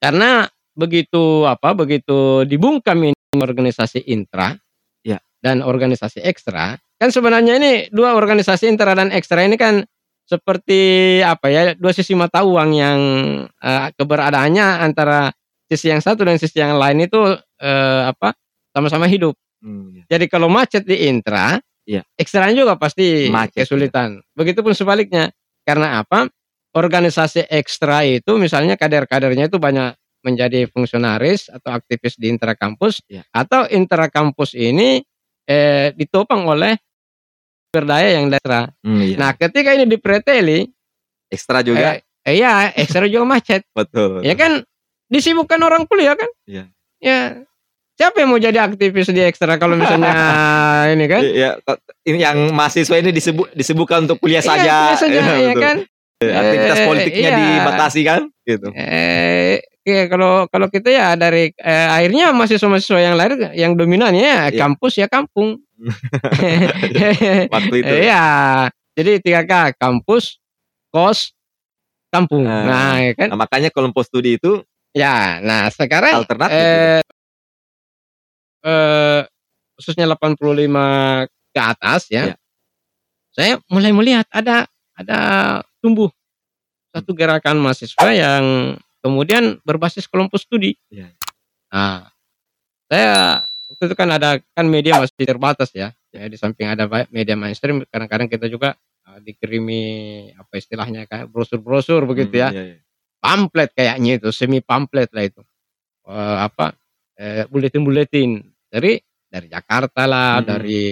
Speaker 1: karena begitu apa begitu dibungkam ini organisasi intra
Speaker 2: Ya.
Speaker 1: dan organisasi ekstra, kan sebenarnya ini dua organisasi intra dan ekstra ini kan seperti apa ya dua sisi mata uang yang eh, keberadaannya antara sisi yang satu dan sisi yang lain itu eh, apa sama-sama hidup.
Speaker 2: Hmm, iya.
Speaker 1: Jadi kalau macet di intra,
Speaker 2: Iya.
Speaker 1: ekstranya juga pasti
Speaker 2: Macet,
Speaker 1: kesulitan. Begitupun sebaliknya. Karena apa? Organisasi ekstra itu misalnya kader-kadernya itu banyak menjadi fungsionaris atau aktivis di intra kampus
Speaker 2: Iya.
Speaker 1: atau intra kampus ini eh, ditopang oleh berdaya yang ekstra.
Speaker 2: Hmm, iya.
Speaker 1: Nah, ketika ini dipreteli,
Speaker 2: ekstra juga.
Speaker 1: eh, eh, ya ekstra juga macet.
Speaker 2: betul.
Speaker 1: Ya kan disibukkan orang kuliah kan?
Speaker 2: Iya.
Speaker 1: Ya. Siapa yang mau jadi aktivis di ekstra kalau misalnya [LAUGHS] ini kan?
Speaker 2: Iya, ini yang mahasiswa ini disebut disebutkan untuk kuliah
Speaker 1: Iya,
Speaker 2: saja.
Speaker 1: kuliah saja,
Speaker 2: Iya,
Speaker 1: ya
Speaker 2: betul.
Speaker 1: kan?
Speaker 2: Aktivitas
Speaker 1: Eh,
Speaker 2: politiknya
Speaker 1: iya.
Speaker 2: dibatasi kan? Gitu.
Speaker 1: Eh, ya kalau kalau kita ya dari eh, akhirnya mahasiswa-mahasiswa yang lain yang dominan ya
Speaker 2: Iya.
Speaker 1: kampus ya kampung. [LAUGHS]
Speaker 2: Waktu itu.
Speaker 1: Iya. Jadi 3K kampus, kos, kampung.
Speaker 2: Nah.
Speaker 1: Nah, ya kan?
Speaker 2: Nah, makanya kelompok studi itu
Speaker 1: Ya, nah sekarang
Speaker 2: alternatif. gitu.
Speaker 1: eh, eh, khususnya 85 ke atas ya.
Speaker 2: Iya.
Speaker 1: Saya mulai melihat ada ada tumbuh satu gerakan mahasiswa yang kemudian berbasis kelompok studi.
Speaker 2: Iya.
Speaker 1: Nah, saya waktu itu kan ada kan media masih terbatas ya. Ya di samping ada media mainstream kadang-kadang kita juga eh, dikirimi apa istilahnya kayak brosur-brosur begitu ya
Speaker 2: Hmm, iya, iya.
Speaker 1: pamflet kayaknya itu semi pamflet lah itu Eh, apa eh, buletin-buletin dari dari Jakarta lah
Speaker 2: Mhm.
Speaker 1: dari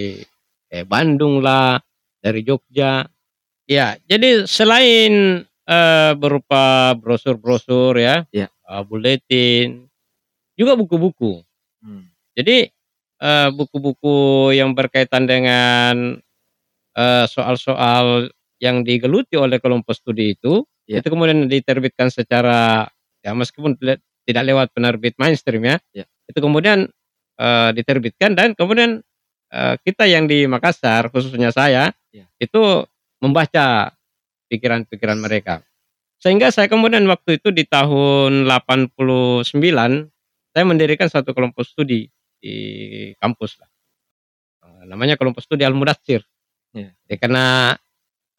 Speaker 1: eh, Bandung lah dari Jogja ya jadi selain eh, berupa brosur-brosur ya
Speaker 2: Iya.
Speaker 1: eh, buletin juga buku-buku
Speaker 2: Hmm.
Speaker 1: jadi eh, buku-buku yang berkaitan dengan eh, soal-soal yang digeluti oleh kelompok studi itu,
Speaker 2: Ya.
Speaker 1: itu kemudian diterbitkan secara ya meskipun tidak tidak lewat penerbit mainstream ya,
Speaker 2: Ya.
Speaker 1: itu kemudian eh, diterbitkan dan kemudian eh, kita yang di Makassar khususnya saya
Speaker 2: Ya.
Speaker 1: itu membaca pikiran-pikiran mereka. Sehingga saya kemudian waktu itu di tahun 89 saya mendirikan satu kelompok studi di kampus lah. Eh, namanya kelompok studi Al Mudatsir.
Speaker 2: Iya.
Speaker 1: Ya, karena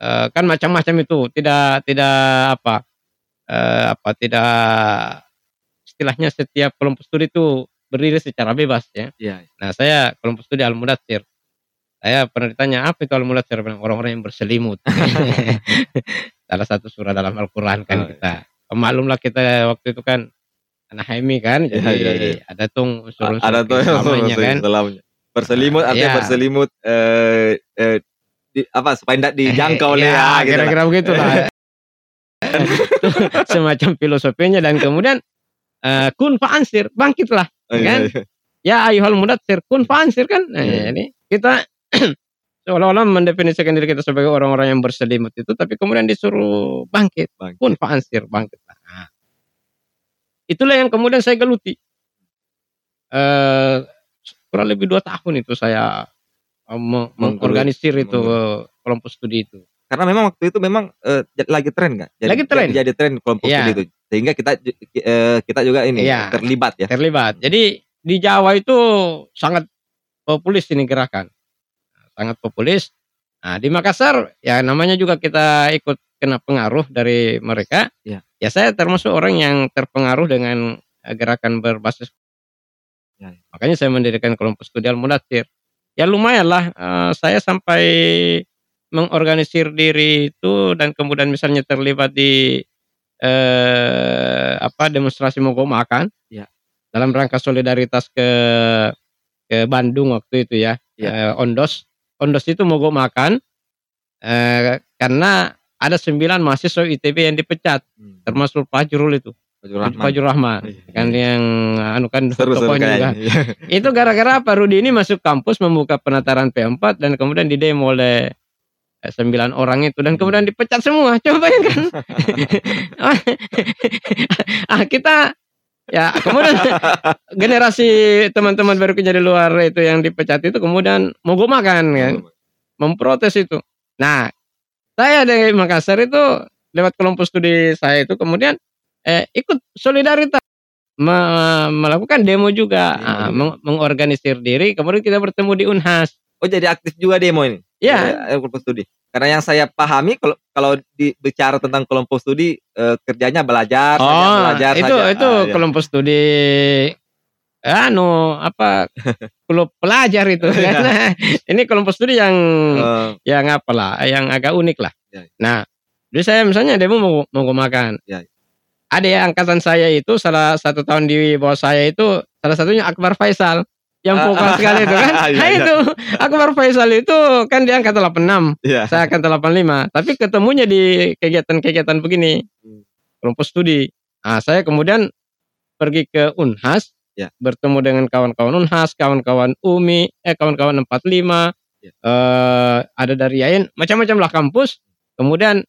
Speaker 1: eh, kan macam-macam itu, tidak tidak apa eh, apa tidak istilahnya setiap kelompok studi itu berdiri secara bebas ya.
Speaker 2: Iya.
Speaker 1: Nah, saya kelompok studi Al Mudatsir. Saya pernah ditanya apa itu Al Mudatsir? Bilang, Orang-orang yang berselimut. [LAUGHS] Salah satu surah dalam Al-Qur'an kan
Speaker 2: Oh,
Speaker 1: kita. Maklumlah kita waktu itu kan anak HMI kan,
Speaker 2: Iya,
Speaker 1: jadi
Speaker 2: iya, iya.
Speaker 1: ada tuh unsur-unsur
Speaker 2: ada yang
Speaker 1: keislamannya kan.
Speaker 2: Islamnya. Berselimut artinya
Speaker 1: Iya.
Speaker 2: berselimut eh, eh, di, apa supaya tidak dijangkau oleh [LAUGHS]
Speaker 1: ya,
Speaker 2: gitu
Speaker 1: kira-kira begitu lah. [LAUGHS] Semacam filosofinya dan kemudian eh, kun fa'ansir, bangkitlah.
Speaker 2: Iya,
Speaker 1: kan?
Speaker 2: iya.
Speaker 1: Ya ayuhal mudatsir, kun fa'ansir kan. Nah,
Speaker 2: Iya.
Speaker 1: ini kita [CLEARS THROAT] seolah-olah mendefinisikan diri kita sebagai orang-orang yang berselimut itu tapi kemudian disuruh bangkit,
Speaker 2: Bangkit.
Speaker 1: kun fa'ansir, bangkit. Nah, itulah yang kemudian saya geluti. Eh kurang lebih dua tahun itu saya eh, meng- mengorganisir itu
Speaker 2: menggelut.
Speaker 1: eh, kelompok studi itu.
Speaker 2: Karena memang waktu itu memang j- lagi tren nggak? Jadi,
Speaker 1: Lagi tren.
Speaker 2: Jadi, jadi tren kelompok
Speaker 1: Iya.
Speaker 2: studi itu. Sehingga kita eh, kita juga ini
Speaker 1: Iya.
Speaker 2: terlibat ya.
Speaker 1: terlibat. Jadi di Jawa itu sangat populis ini gerakan, sangat populis. Nah di Makassar ya namanya juga kita ikut kena pengaruh dari mereka.
Speaker 2: Iya.
Speaker 1: Ya saya termasuk orang yang terpengaruh dengan eh, gerakan berbasis.
Speaker 2: Ya, ya.
Speaker 1: Makanya saya mendirikan kelompok studi Al. Ya lumayan lah eh, saya sampai mengorganisir diri itu dan kemudian misalnya terlibat di eh, apa demonstrasi mogok makan
Speaker 2: Ya.
Speaker 1: dalam rangka solidaritas ke ke Bandung waktu itu ya,
Speaker 2: Ya.
Speaker 1: Eh, Ondos Ondos itu mogok makan eh, karena ada sembilan mahasiswa ITB yang dipecat
Speaker 2: Hmm.
Speaker 1: termasuk Fajrul itu
Speaker 2: Fajrul Rahman.
Speaker 1: Fajrul Rahman
Speaker 2: Iya,
Speaker 1: kan yang anu kan
Speaker 2: Seru-seru
Speaker 1: tokohnya juga.
Speaker 2: Iya.
Speaker 1: itu gara-gara apa Rudi ini masuk kampus membuka penataran P4 dan kemudian didemo oleh eh, sembilan orang itu dan kemudian dipecat semua. Coba bayangkan. [LAUGHS] ah kita ya kemudian generasi teman-teman baru kerja di luar itu yang dipecat itu kemudian mogok makan kan memprotes itu. Nah, saya dari Makassar itu lewat kelompok studi saya itu kemudian eh, ikut solidaritas me- melakukan demo juga,
Speaker 2: Demo
Speaker 1: ah,
Speaker 2: juga.
Speaker 1: meng- mengorganisir diri. Kemudian kita bertemu di Unhas.
Speaker 2: Oh jadi aktif juga demo ini?
Speaker 1: Ya,
Speaker 2: Eh, kelompok studi. Karena yang saya pahami kalau kalau di, bicara tentang kelompok studi eh, kerjanya belajar, saja,
Speaker 1: oh
Speaker 2: belajar
Speaker 1: itu
Speaker 2: saja.
Speaker 1: itu
Speaker 2: Ah, iya.
Speaker 1: kelompok studi anu apa [LAUGHS] klub pelajar itu kan. [LAUGHS] Ini kelompok studi yang
Speaker 2: Eh,
Speaker 1: yang apalah, yang agak unik lah.
Speaker 2: Ya.
Speaker 1: Nah, jadi saya misalnya demo mau mau makan.
Speaker 2: Ya.
Speaker 1: Ada ya angkatan saya itu salah satu tahun di bawah saya itu salah satunya Akbar Faisal yang
Speaker 2: Ah,
Speaker 1: vokal sekali itu kan. [LAUGHS]
Speaker 2: iya,
Speaker 1: Nah
Speaker 2: iya.
Speaker 1: itu Akbar Faisal itu kan dia angkatan 86,
Speaker 2: Iya.
Speaker 1: saya angkatan 85. Tapi ketemunya di kegiatan-kegiatan begini.
Speaker 2: Hmm.
Speaker 1: Kelompok studi. Nah, saya kemudian pergi ke Unhas
Speaker 2: Ya.
Speaker 1: bertemu dengan kawan-kawan Unhas, kawan-kawan UMI, eh kawan-kawan 45,
Speaker 2: Ya.
Speaker 1: eh ada dari Yain, macam-macam lah kampus. Kemudian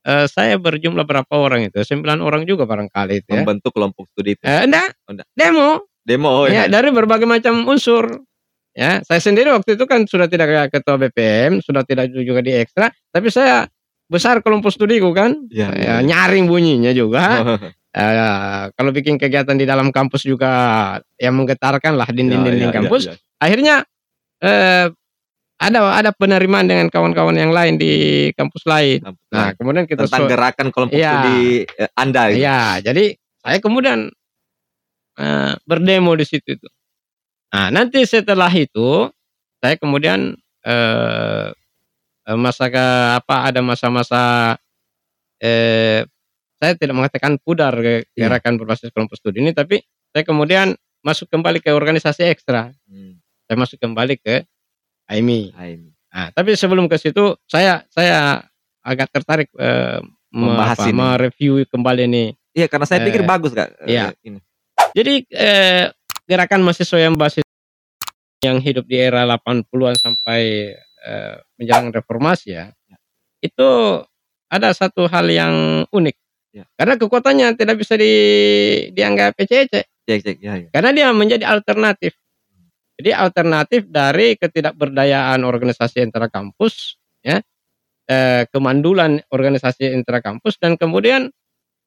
Speaker 1: eh, saya berjumlah berapa orang itu? Sembilan orang juga barangkali itu ya.
Speaker 2: Membentuk kelompok studi itu.
Speaker 1: Eh, enggak,
Speaker 2: Oh, enggak.
Speaker 1: demo.
Speaker 2: Demo oh,
Speaker 1: ya,
Speaker 2: ya.
Speaker 1: dari berbagai macam unsur. Ya, saya sendiri waktu itu kan sudah tidak ketua BPM, sudah tidak juga di ekstra, tapi saya besar kelompok studiku kan,
Speaker 2: Iya,
Speaker 1: ya,
Speaker 2: iya.
Speaker 1: nyaring bunyinya juga. Eh, [LAUGHS] kalau bikin kegiatan di dalam kampus juga yang menggetarkan lah dinding-dinding
Speaker 2: ya, ya,
Speaker 1: kampus.
Speaker 2: ya, ya.
Speaker 1: Akhirnya eh, ada ada penerimaan dengan kawan-kawan yang lain di kampus lain. Nah, kemudian kita
Speaker 2: tentang
Speaker 1: so-
Speaker 2: gerakan kelompok
Speaker 1: Iya.
Speaker 2: studi eh, Anda itu.
Speaker 1: Iya, jadi saya kemudian eh, berdemo di situ itu. Nah, nanti setelah itu saya kemudian eh, eh, masa ke- apa ada masa-masa eh saya tidak mengatakan pudar ke
Speaker 2: Iya.
Speaker 1: gerakan berbasis kelompok studi ini, tapi saya kemudian masuk kembali ke organisasi ekstra.
Speaker 2: Hmm,
Speaker 1: Saya masuk kembali ke AIMI.
Speaker 2: ah, ini.
Speaker 1: Nah, tapi sebelum ke situ saya saya agak tertarik eh, me-
Speaker 2: Membahas
Speaker 1: apa,
Speaker 2: ini.
Speaker 1: mereview kembali nih
Speaker 2: Iya karena saya pikir
Speaker 1: Eh,
Speaker 2: bagus kak. Eh,
Speaker 1: iya.
Speaker 2: ini.
Speaker 1: Jadi eh, gerakan mahasiswa yang basis yang hidup di era 80-an sampai eh, menjelang reformasi ya, itu ada satu hal yang unik.
Speaker 2: Ya.
Speaker 1: Karena kekuatannya tidak bisa di, dianggap ece-ece.
Speaker 2: Cek cek ya, ya.
Speaker 1: Karena dia menjadi alternatif. Jadi alternatif dari ketidakberdayaan organisasi intra kampus, ya, eh, kemandulan organisasi intra kampus dan kemudian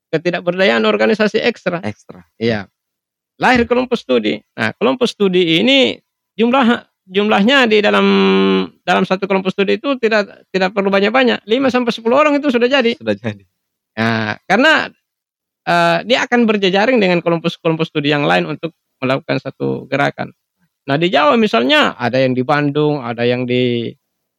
Speaker 1: ketidakberdayaan organisasi ekstra.
Speaker 2: Ekstra.
Speaker 1: Iya. Lahir kelompok studi. Nah, kelompok studi ini jumlah jumlahnya di dalam dalam satu kelompok studi itu tidak tidak perlu banyak-banyak. 5 sampai 10 orang itu sudah jadi.
Speaker 2: Sudah jadi.
Speaker 1: Nah, karena eh, dia akan berjejaring dengan kelompok-kelompok studi yang lain untuk melakukan satu gerakan. Nah, di Jawa misalnya ada yang di Bandung, ada yang di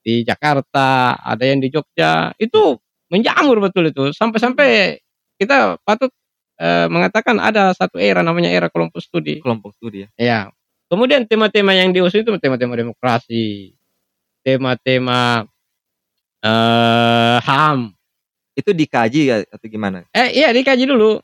Speaker 1: di Jakarta, ada yang di Jogja. Itu menjamur betul itu. Sampai-sampai kita patut eh, mengatakan ada satu era namanya era kelompok studi.
Speaker 2: Kelompok studi ya.
Speaker 1: Ya. Kemudian tema-tema yang diusung itu tema-tema demokrasi, tema-tema eh HAM.
Speaker 2: Itu dikaji ya atau gimana?
Speaker 1: Eh iya dikaji dulu.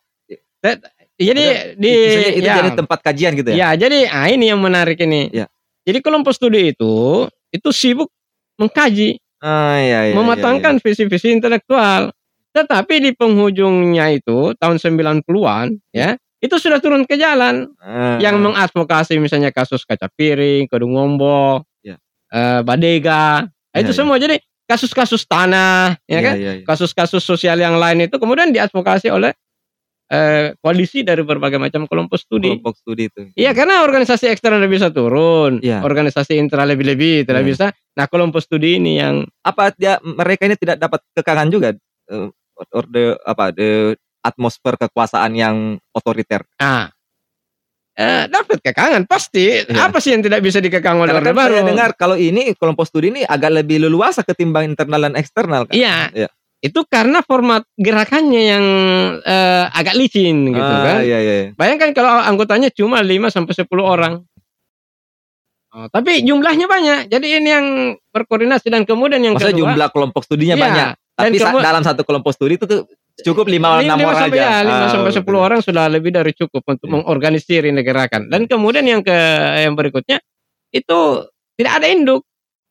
Speaker 1: Jadi
Speaker 2: Maksudnya,
Speaker 1: di
Speaker 2: itu
Speaker 1: ya,
Speaker 2: jadi tempat kajian gitu ya?
Speaker 1: ya jadi ah, ini yang menarik ini.
Speaker 2: Ya.
Speaker 1: Jadi kelompok studi itu itu sibuk mengkaji,
Speaker 2: Ah, iya, iya,
Speaker 1: mematangkan visi-visi intelektual. Tetapi di penghujungnya itu tahun 90-an ya, itu sudah turun ke jalan.
Speaker 2: Ah,
Speaker 1: yang mengadvokasi misalnya kasus kaca piring, kedung ngombo,
Speaker 2: Ya.
Speaker 1: eh, badega,
Speaker 2: Ya,
Speaker 1: itu
Speaker 2: ya.
Speaker 1: semua jadi kasus-kasus tanah, ya
Speaker 2: Iya,
Speaker 1: kan?
Speaker 2: iya, iya.
Speaker 1: Kasus-kasus sosial yang lain itu kemudian diadvokasi oleh eh, koalisi dari berbagai macam kelompok studi.
Speaker 2: Kelompok studi itu.
Speaker 1: Iya, karena organisasi eksternal bisa turun,
Speaker 2: Iya.
Speaker 1: organisasi intra lebih-lebih tidak
Speaker 2: Iya.
Speaker 1: bisa. Nah, kelompok studi ini yang
Speaker 2: Apa dia mereka ini tidak dapat kekangan juga eh, orde apa the atmosfer kekuasaan yang otoriter.
Speaker 1: ah eh, dapat kekangan pasti.
Speaker 2: Iya.
Speaker 1: Apa sih yang tidak bisa dikekang oleh Orde
Speaker 2: kan
Speaker 1: Baru?
Speaker 2: saya dengar kalau ini kelompok studi ini agak lebih leluasa ketimbang internal dan eksternal kan.
Speaker 1: Iya.
Speaker 2: Iya.
Speaker 1: Itu karena format gerakannya yang eh, agak licin gitu
Speaker 2: ah,
Speaker 1: kan.
Speaker 2: Iya iya. iya.
Speaker 1: Bayangkan kalau anggotanya cuma 5 sampai 10 orang. Oh, tapi jumlahnya banyak. Jadi ini yang berkoordinasi dan kemudian yang
Speaker 2: Maksudnya
Speaker 1: kedua
Speaker 2: jumlah kelompok studinya
Speaker 1: Iya.
Speaker 2: banyak. Tapi
Speaker 1: kemu-
Speaker 2: dalam satu kelompok studi itu tuh cukup 5
Speaker 1: lima
Speaker 2: 6 orang
Speaker 1: sampai
Speaker 2: aja.
Speaker 1: ya, lima
Speaker 2: Ah,
Speaker 1: sampai. 10 orang sudah lebih dari cukup untuk
Speaker 2: Iya.
Speaker 1: mengorganisir ini gerakan. Dan kemudian yang ke yang berikutnya itu tidak ada induk.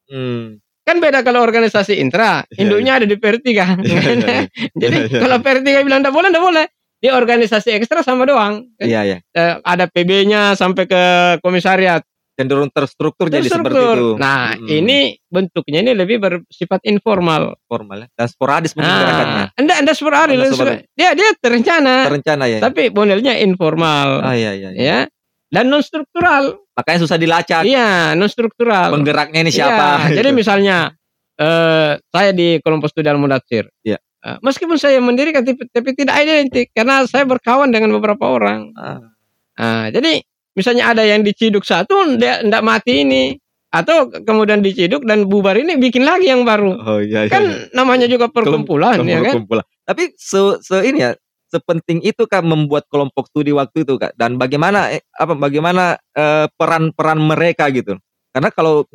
Speaker 2: Hmm.
Speaker 1: Kan beda kalau organisasi intra,
Speaker 2: Iya,
Speaker 1: induknya ada di PR3. [LAUGHS]
Speaker 2: Iya, iya, iya. [LAUGHS]
Speaker 1: Jadi
Speaker 2: Iya, iya.
Speaker 1: kalau PR3 bilang tidak boleh, tidak boleh. Di organisasi ekstra sama doang.
Speaker 2: Iya iya.
Speaker 1: Eh, ada PB-nya sampai ke komisariat.
Speaker 2: Cenderung terstruktur jadi seperti
Speaker 1: Terstruktur.
Speaker 2: itu.
Speaker 1: Nah,
Speaker 2: Mm-mm.
Speaker 1: ini bentuknya ini lebih bersifat informal.
Speaker 2: formal ya. dan sporadis mungkin gerakannya.
Speaker 1: Nah, enggak, enggak seperti
Speaker 2: Enggak seperti-
Speaker 1: Dia dia terencana,
Speaker 2: Terencana ya.
Speaker 1: tapi modelnya informal.
Speaker 2: Ah iya iya. iya.
Speaker 1: Ya. Dan non struktural.
Speaker 2: Makanya susah dilacak.
Speaker 1: Iya, non struktural.
Speaker 2: Penggeraknya ini siapa?
Speaker 1: Iya, jadi misalnya eh saya di kelompok studi Al-Mudatsir.
Speaker 2: Iya.
Speaker 1: Eh, meskipun saya mendirikan tapi, tapi tidak identik karena saya berkawan dengan beberapa orang.
Speaker 2: Ah,
Speaker 1: Nah, jadi misalnya ada yang diciduk satu ndak mati ini atau kemudian diciduk dan bubar ini bikin lagi yang baru.
Speaker 2: oh iya iya.
Speaker 1: Kan
Speaker 2: iya.
Speaker 1: namanya juga perkumpulan ya kan?
Speaker 2: Kumpulan. Tapi se, se ini ya sepenting itu kan membuat kelompok studi waktu itu kak dan bagaimana eh, apa bagaimana eh, peran-peran mereka gitu. Karena kalau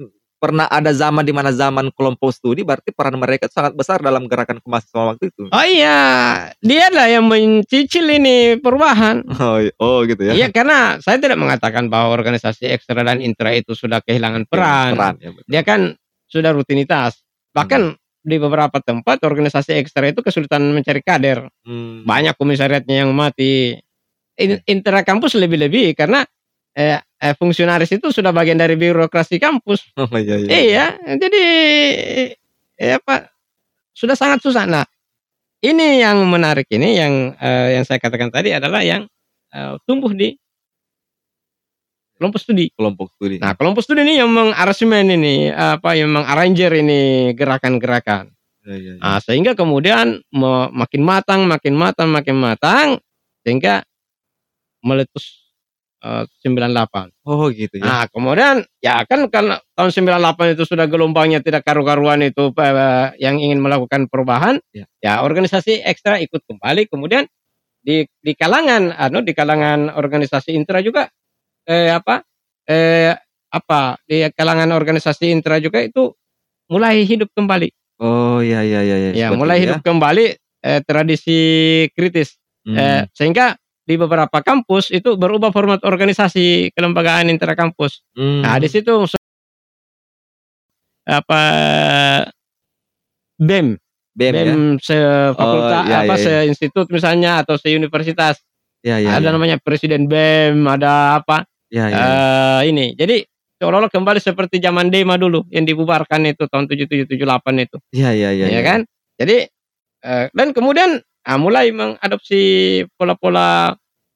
Speaker 2: pernah ada zaman di mana zaman kelompok studi berarti peran mereka sangat besar dalam gerakan kemahasiswaan waktu itu.
Speaker 1: Oh iya, dia lah yang mencicil ini perubahan.
Speaker 2: Oh, oh gitu ya.
Speaker 1: Iya, karena saya tidak mengatakan bahwa organisasi ekstra dan intra itu sudah kehilangan peran.
Speaker 2: Peran ya. betul.
Speaker 1: Dia kan sudah rutinitas. Bahkan di beberapa tempat organisasi ekstra itu kesulitan mencari kader.
Speaker 2: Hmm.
Speaker 1: Banyak komisariatnya yang mati. In- Intra kampus lebih-lebih karena eh, eh, fungsionaris itu sudah bagian dari birokrasi kampus. [LAUGHS]
Speaker 2: Oh iya iya.
Speaker 1: Iya, jadi ya Pak sudah sangat susah. Nah, ini yang menarik ini yang eh, yang saya katakan tadi adalah yang eh, tumbuh di kelompok studi.
Speaker 2: Kelompok studi.
Speaker 1: Nah, kelompok studi ini yang mengaransemen ini apa yang mengarranger ini gerakan-gerakan.
Speaker 2: Iya, iya, iya.
Speaker 1: Nah, sehingga kemudian makin matang, makin matang, makin matang sehingga meletus eh, 98.
Speaker 2: Oh gitu ya.
Speaker 1: Nah, kemudian ya kan karena tahun 98 itu sudah gelombangnya tidak karu-karuan itu eh, yang ingin melakukan perubahan,
Speaker 2: Ya.
Speaker 1: ya organisasi ekstra ikut kembali. Kemudian di di kalangan anu di kalangan organisasi intra juga eh apa eh apa di kalangan organisasi intra juga itu mulai hidup kembali.
Speaker 2: Oh iya iya iya. iya.
Speaker 1: Ya,
Speaker 2: Seperti
Speaker 1: mulai hidup kembali eh, tradisi kritis.
Speaker 2: Hmm.
Speaker 1: Eh, sehingga di beberapa kampus itu berubah format organisasi kelembagaan intra kampus.
Speaker 2: Hmm.
Speaker 1: Nah, di situ se- apa BEM,
Speaker 2: BEM, ya.
Speaker 1: BEM sefakultas
Speaker 2: Oh, iya,
Speaker 1: apa
Speaker 2: iya, iya.
Speaker 1: se-institut misalnya atau se-universitas.
Speaker 2: Iya iya.
Speaker 1: ada
Speaker 2: iya.
Speaker 1: namanya presiden BEM, ada apa?
Speaker 2: Iya iya.
Speaker 1: eh, ini. Jadi seolah-olah kembali seperti zaman Dema dulu yang dibubarkan itu tahun 7778 itu.
Speaker 2: Iya iya iya.
Speaker 1: ya kan? Jadi eh, dan kemudian ah, mulai mengadopsi pola-pola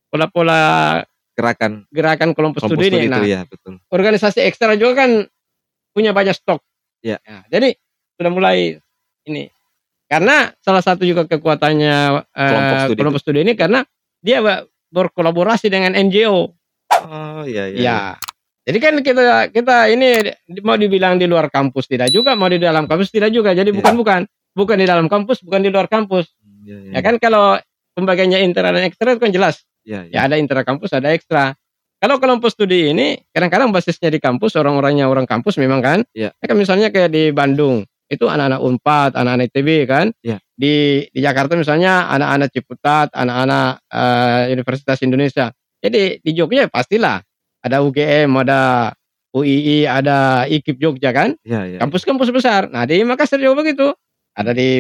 Speaker 1: pola-pola
Speaker 2: gerakan
Speaker 1: gerakan kelompok
Speaker 2: kelompok
Speaker 1: studi
Speaker 2: studi
Speaker 1: ini. Nah,
Speaker 2: ya betul.
Speaker 1: organisasi ekstra juga kan punya banyak stok.
Speaker 2: Iya.
Speaker 1: Nah, jadi sudah mulai ini karena salah satu juga kekuatannya eh,
Speaker 2: Kelompok studi
Speaker 1: kelompok studi ini karena dia berkolaborasi dengan NGO.
Speaker 2: Oh iya iya.
Speaker 1: Ya. Jadi kan kita kita ini mau dibilang di luar kampus tidak juga, mau di dalam kampus tidak juga. Jadi
Speaker 2: Iya.
Speaker 1: bukan bukan bukan di dalam kampus, bukan di luar kampus.
Speaker 2: Iya, iya.
Speaker 1: Ya kan kalau pembagiannya intra dan ekstra itu kan jelas.
Speaker 2: Iya, iya.
Speaker 1: Ya ada intra kampus, ada ekstra. Kalau kelompok studi ini kadang-kadang basisnya di kampus, orang-orangnya orang kampus memang kan.
Speaker 2: Iya.
Speaker 1: Ya kan misalnya kayak di Bandung, itu anak-anak Unpad, anak-anak ITB kan.
Speaker 2: Iya.
Speaker 1: Di di Jakarta misalnya anak-anak Ciputat, anak-anak eh, Universitas Indonesia. Jadi di Jogja pastilah ada UGM, ada UII, ada IKIP Jogja kan.
Speaker 2: Iya, iya.
Speaker 1: Kampus-kampus besar. Nah di Makassar juga begitu. Ada di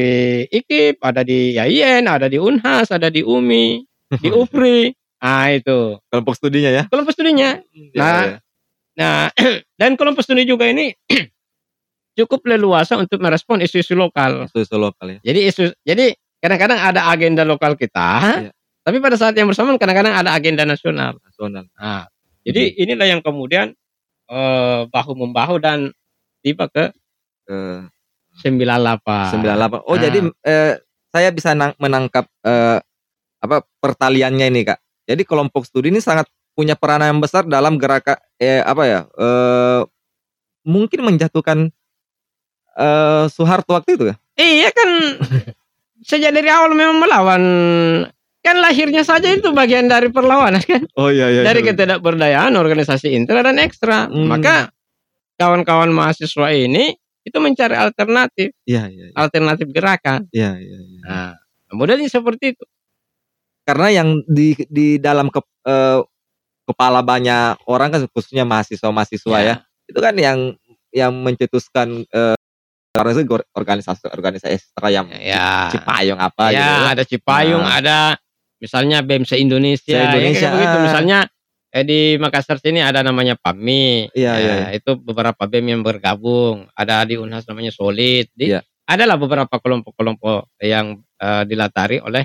Speaker 1: IKIP, ada di YIN, ada di Unhas, ada di UMI, [LAUGHS] di UPRI. Ah itu
Speaker 2: Kelompok studinya ya.
Speaker 1: kelompok studinya.
Speaker 2: Iya,
Speaker 1: Nah,
Speaker 2: iya.
Speaker 1: Nah, [CLEARS THROAT] dan kelompok studi juga ini [CLEARS THROAT] cukup leluasa untuk merespon isu-isu lokal.
Speaker 2: isu-isu lokal ya.
Speaker 1: Jadi isu, jadi kadang-kadang ada agenda lokal kita,
Speaker 2: Iya.
Speaker 1: tapi pada saat yang bersamaan kadang-kadang ada agenda nasional.
Speaker 2: Nasional.
Speaker 1: Nah, jadi inilah yang kemudian eh, bahu membahu dan tiba ke
Speaker 2: Ke
Speaker 1: 98.
Speaker 2: 98. Oh,
Speaker 1: Nah.
Speaker 2: jadi eh, saya bisa nang- menangkap eh, apa pertaliannya ini, Kak. Jadi kelompok studi ini sangat punya peranan yang besar dalam gerakan eh apa ya? eh mungkin menjatuhkan eh Soeharto waktu itu ya.
Speaker 1: Iya kan [LAUGHS] sejak dari awal memang melawan kan lahirnya saja itu bagian dari perlawanan kan
Speaker 2: Oh iya iya.
Speaker 1: dari ketidakberdayaan organisasi intra dan ekstra.
Speaker 2: Hmm.
Speaker 1: Maka kawan-kawan mahasiswa ini itu mencari alternatif,
Speaker 2: Iya iya
Speaker 1: alternatif gerakan.
Speaker 2: iya iya. iya.
Speaker 1: Nah, modelnya seperti itu.
Speaker 2: Karena yang di di dalam ke, eh, kepala banyak orang kan khususnya mahasiswa-mahasiswa ya. Itu kan yang yang mencetuskan eh organisasi organisasi organisasi ekstra yang
Speaker 1: Ya.
Speaker 2: Cipayung apa
Speaker 1: ya,
Speaker 2: gitu. ya.
Speaker 1: ada Cipayung,
Speaker 2: Nah.
Speaker 1: ada misalnya BEM se-Indonesia,
Speaker 2: Se-Indonesia,
Speaker 1: ya, begitu.
Speaker 2: ah.
Speaker 1: Misalnya eh, di Makassar sini ada namanya PAMI.
Speaker 2: Iya,
Speaker 1: Ya,
Speaker 2: iya,
Speaker 1: Itu beberapa BEM yang bergabung. Ada di Unhas namanya Solid. Di,
Speaker 2: Iya.
Speaker 1: Adalah beberapa kelompok-kelompok yang eh, dilatari oleh